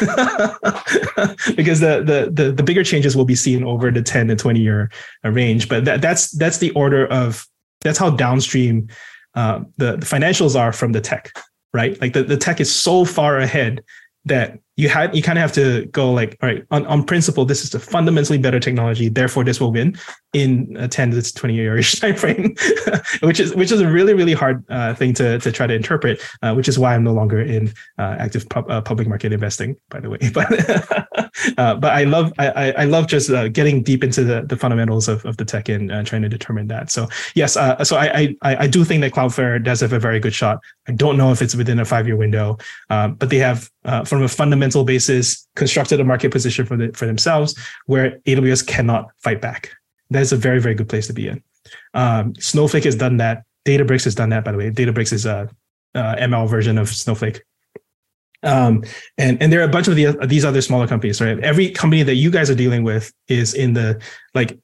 Because the, the, the the bigger changes will be seen over the 10 to 20 year uh, range but that, that's that's the order of that's how downstream uh, the, the financials are from the tech right? Like the, the tech is so far ahead that you had you kind of have to go like all right on, on principle this is a fundamentally better technology therefore this will win in a 10 to 20 year time frame which is which is a really really hard uh, thing to, to try to interpret uh, which is why i'm no longer in uh, active pub, uh, public market investing by the way. But uh, but i love i i love just uh, getting deep into the, the fundamentals of, of the tech and trying to determine that. So yes so I, I i do think that cloudflare does have a very good shot. I don't know if it's within a five year window but they have from a fundamental basis constructed a market position for the, for themselves where aws cannot fight back that is a very very good place to be in. Um, Snowflake has done that. Databricks has done that. By the way, Databricks is a, a ML version of Snowflake. Um, and and there are a bunch of the, these other smaller companies, right? Every company that you guys are dealing with is in the like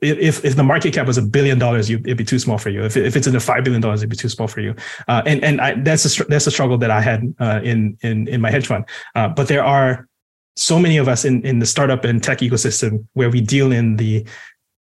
if if the market cap was a billion dollars, you, it'd be too small for you. If, if it's in the five billion dollars, it'd be too small for you. Uh, and and I, that's a that's a struggle that I had uh, in in in my hedge fund. Uh, but there are so many of us in in the startup and tech ecosystem where we deal in the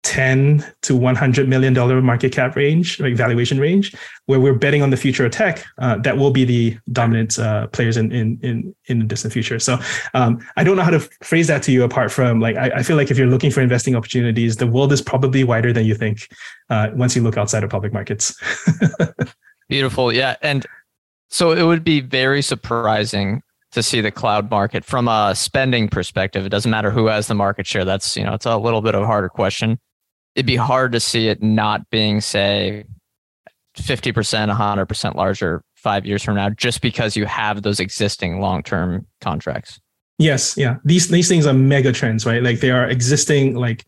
10 to 100 million dollar market cap range like valuation range where we're betting on the future of tech uh, that will be the dominant uh, players in, in in in the distant future so um, i don't know how to phrase that to you apart from like I, I, feel like if you're looking for investing opportunities the world is probably wider than you think uh, once you look outside of public markets beautiful yeah and so it would be very surprising to see the cloud market from a spending perspective. It doesn't matter who has the market share. That's, you know, it's a little bit of a harder question it'd be hard to see it not being, say, 50%, 100% larger five years from now, just because you have those existing long term contracts. Yes. Yeah. These, these things are mega trends, right? Like they are existing, like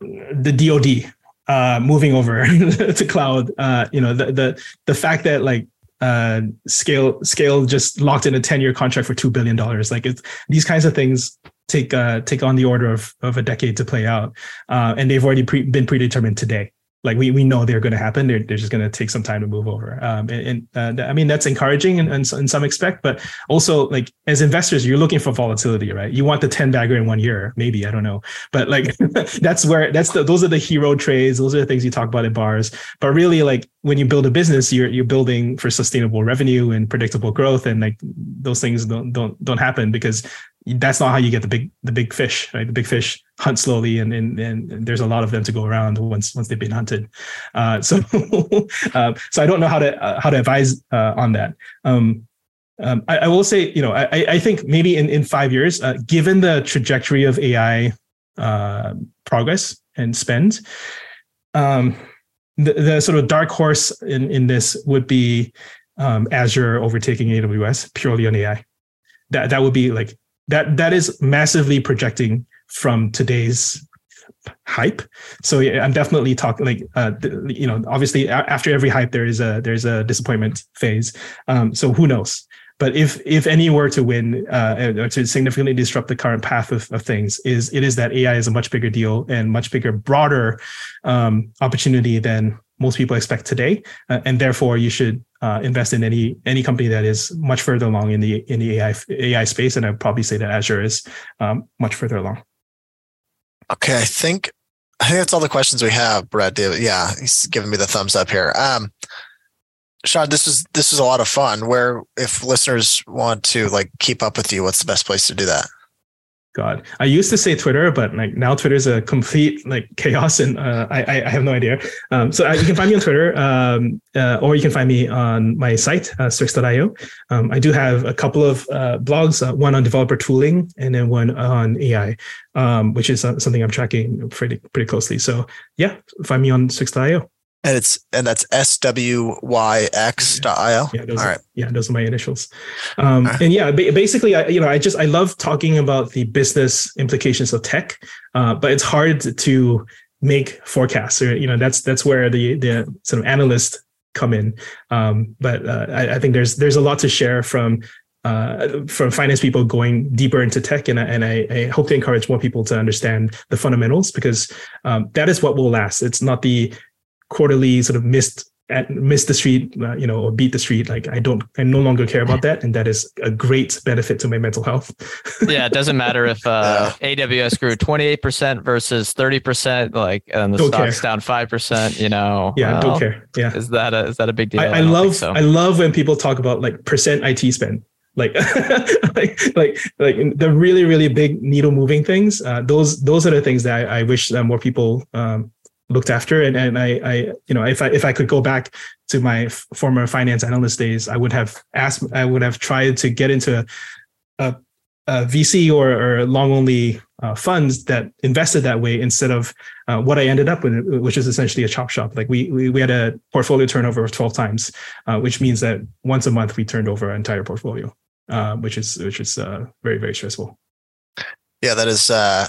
the DoD uh, moving over to cloud. Uh, you know, the, the, the fact that like uh, scale scale just locked in a 10 year contract for $2 billion. Like it's these kinds of things take uh, take on the order of of a decade to play out, uh, and they've already pre- been predetermined today. Like we we know they're going to happen. They're they're just going to take some time to move over. Um, and, and uh, I mean that's encouraging in, in, in some expect, but also like as investors, you're looking for volatility, right? You want the ten bagger in one year, maybe I don't know, but like that's where that's the those are the hero trades. Those are the things you talk about at bars. But really, like when you build a business, you're you're building for sustainable revenue and predictable growth, and like those things don't don't don't happen because that's not how you get the big the big fish right? The big fish hunt slowly and and, and there's a lot of them to go around once once they've been hunted. Uh, so uh, so i don't know how to uh, how to advise uh, on that. Um, um, I, I, will say you know i i think maybe in in five years uh, given the trajectory of ai uh, progress and spend um, the, the sort of dark horse in in this would be um, azure overtaking aws purely on ai that that would be like that that is massively projecting from today's hype. So yeah, i'm definitely talking like uh you know obviously after every hype there is a there's a disappointment phase. Um so who knows? But if if any were to win uh, or to significantly disrupt the current path of, of things, is it is that AI is a much bigger deal and much bigger, broader um, opportunity than most people expect today, uh, and therefore you should uh, invest in any any company that is much further along in the in the AI AI space. And I'd probably say that Azure is um, much further along. Okay, I think I think that's all the questions we have, Brad. Yeah, he's giving me the thumbs up here. Um, Sean, this is this is a lot of fun. Where if listeners want to like keep up with you, what's the best place to do that? God, I used to say Twitter, but like now Twitter is a complete like chaos, and uh, I I have no idea. Um, so uh, you can find me on Twitter, um, uh, or you can find me on my site uh, swyx.io. Um, I do have a couple of uh, blogs, uh, one on developer tooling, and then one on AI, um, which is uh, something I'm tracking pretty pretty closely. So yeah, find me on swyx.io. And it's and that's swyx.io. Yeah, those All are, right. yeah, those are my initials. Um, right. And yeah, ba- basically, I you know, I just I love talking about the business implications of tech, uh, but it's hard to make forecasts. Or you know, that's that's where the the sort of analysts come in. Um, but uh, I, I think there's there's a lot to share from. Uh, from finance people going deeper into tech, and, I- and I, I hope to encourage more people to understand the fundamentals because um, that is what will last. It's not the quarterly sort of missed at miss the street, uh, you know, or beat the street. Like I don't, I no longer care about that, and that is a great benefit to my mental health. yeah, it doesn't matter if uh, AWS grew 28% versus 30%, like, and the Don't stock's care. down 5%, you know. Yeah, well, don't care. Yeah, Is that a, is that a big deal? I, I don't love, so. I love when people talk about like percent IT spend. Like, like, like, like the really, really big needle moving things. Uh, those, those are the things that I, I wish that more people um, looked after. And and I, I, you know, if I if I could go back to my f- former finance analyst days, I would have asked, I would have tried to get into a, a VC or, or long only uh, funds that invested that way instead of uh, what I ended up with, which is essentially a chop shop. Like we we, we had a portfolio turnover of twelve times, uh, which means that once a month we turned over our entire portfolio, uh, which is which is uh, very very stressful. Yeah, that is uh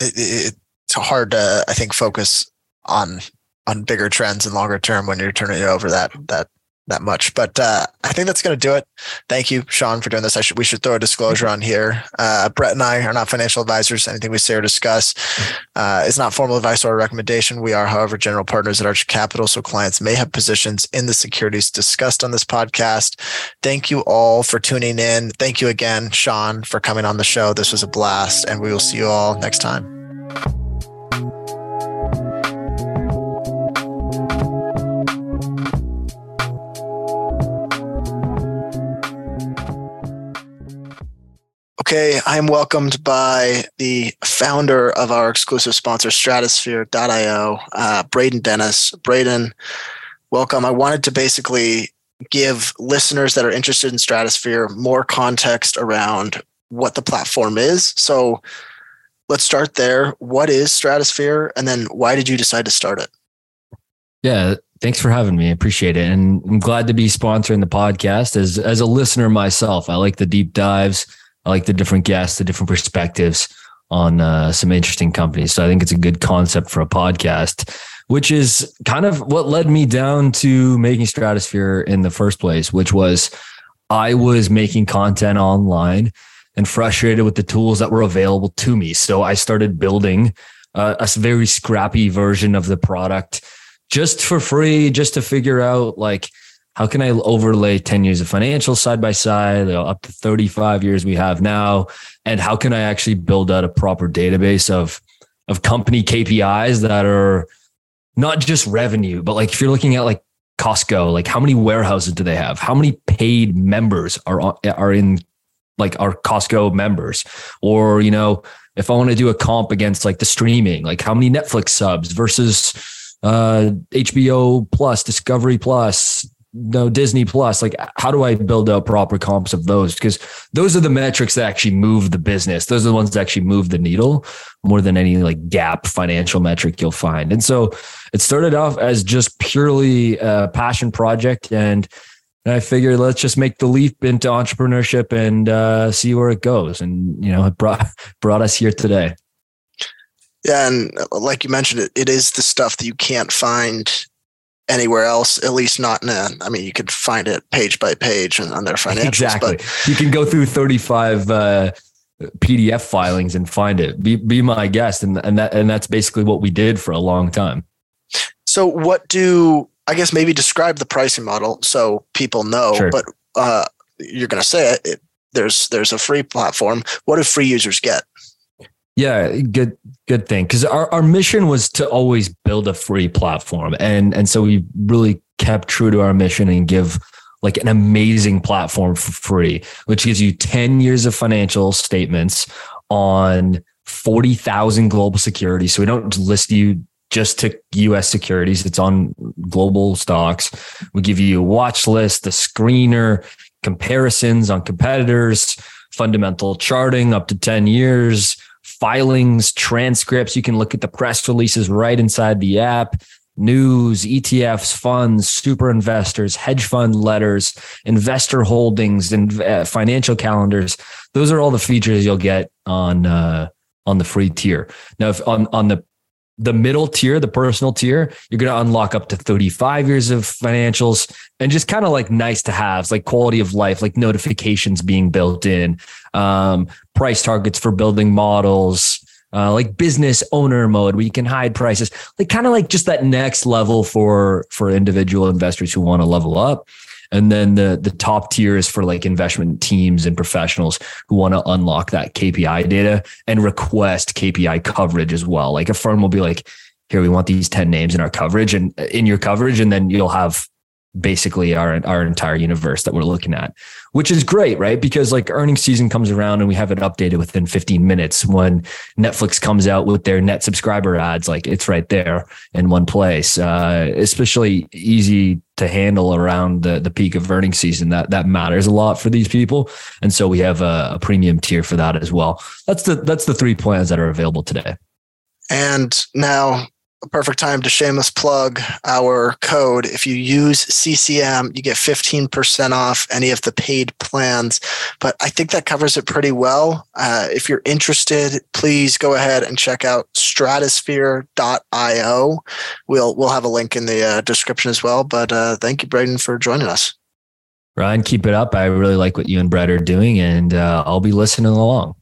it, it, it's hard to I think focus on on bigger trends and longer term when you're turning it over that that that much. But uh, I think that's going to do it. Thank you, Sean, for doing this. I should we should throw a disclosure on here. Uh, Brett and I are not financial advisors. Anything we say or discuss uh, is not formal advice or a recommendation. We are, however, general partners at Arch Capital, so clients may have positions in the securities discussed on this podcast. Thank you all for tuning in. Thank you again, Sean, for coming on the show. This was a blast, and we will see you all next time. Okay, I am welcomed by the founder of our exclusive sponsor, Stratosphere.io, uh, Braden Dennis. Braden, welcome. I wanted to basically give listeners that are interested in Stratosphere more context around what the platform is. So let's start there. What is Stratosphere? And then why did you decide to start it? Yeah, thanks for having me. I appreciate it. And I'm glad to be sponsoring the podcast as as a listener myself. I like the deep dives. I like the different guests, the different perspectives on uh, some interesting companies. So I think it's a good concept for a podcast, which is kind of what led me down to making Stratosphere in the first place, which was I was making content online and frustrated with the tools that were available to me. So I started building uh, a very scrappy version of the product just for free, just to figure out like how can I overlay 10 years of financial side by side, know, up to 35 years we have now, and how can I actually build out a proper database of of company KPIs that are not just revenue, but like if you're looking at like Costco, like how many warehouses do they have? How many paid members are are in like our Costco members? Or you know, if I want to do a comp against like the streaming, like how many Netflix subs versus uh HBO Plus, Discovery Plus, no Disney Plus. Like, how do I build out proper comps of those? Because those are the metrics that actually move the business. Those are the ones that actually move the needle more than any like GAAP financial metric you'll find. And so it started off as just purely a passion project. And I figured let's just make the leap into entrepreneurship and uh, see where it goes. And you know, it brought brought us here today. Yeah, and like you mentioned, it, it is the stuff that you can't find anywhere else, at least not in a, I mean, you could find it page by page and on their financials. Exactly. But you can go through 35 uh, PDF filings and find it. Be be my guest, and and that and that's basically what we did for a long time. so what do, I guess maybe describe the pricing model so people know, Sure. but uh, you're going to say it, it, there's, there's a free platform. What do free users get? Yeah, good good thing because our, our mission was to always build a free platform, and and so we really kept true to our mission and give like an amazing platform for free, which gives you ten years of financial statements on 40,000 global securities. So we don't list you just to US securities. It's on global stocks. We give you a watch list, the screener, comparisons on competitors, fundamental charting up to 10 years, filings, transcripts. You can look at the press releases right inside the app. News, ETFs, funds, super investors, hedge fund letters, investor holdings, and uh, financial calendars. Those are all the features you'll get on uh, on the free tier. Now, if on on the the middle tier, the personal tier, you're going to unlock up to 35 years of financials and just kind of like nice to haves, like quality of life, like notifications being built in, um, price targets for building models, uh, like business owner mode where you can hide prices, like kind of like just that next level for for individual investors who want to level up. And then the the top tier is for like investment teams and professionals who want to unlock that KPI data and request KPI coverage as well. Like a firm will be like, here, we want these 10 names in our coverage and in your coverage. And then you'll have basically our our entire universe that we're looking at, which is great, right? Because like earnings season comes around and we have it updated within 15 minutes. When Netflix comes out with their net subscriber adds, like it's right there in one place. Uh, especially easy to handle around the the peak of earning season. That that matters a lot for these people, and so we have a, a premium tier for that as well. That's the that's the three plans that are available today. And now a perfect time to shameless plug our code. If you use CCM, you get 15% off any of the paid plans. But I think that covers it pretty well. Uh, if you're interested, please go ahead and check out stratosphere.io. We'll, we'll have a link in the uh, description as well. But uh, thank you, Braden, for joining us. Ryan, keep it up. I really like what you and Brett are doing, and uh, I'll be listening along.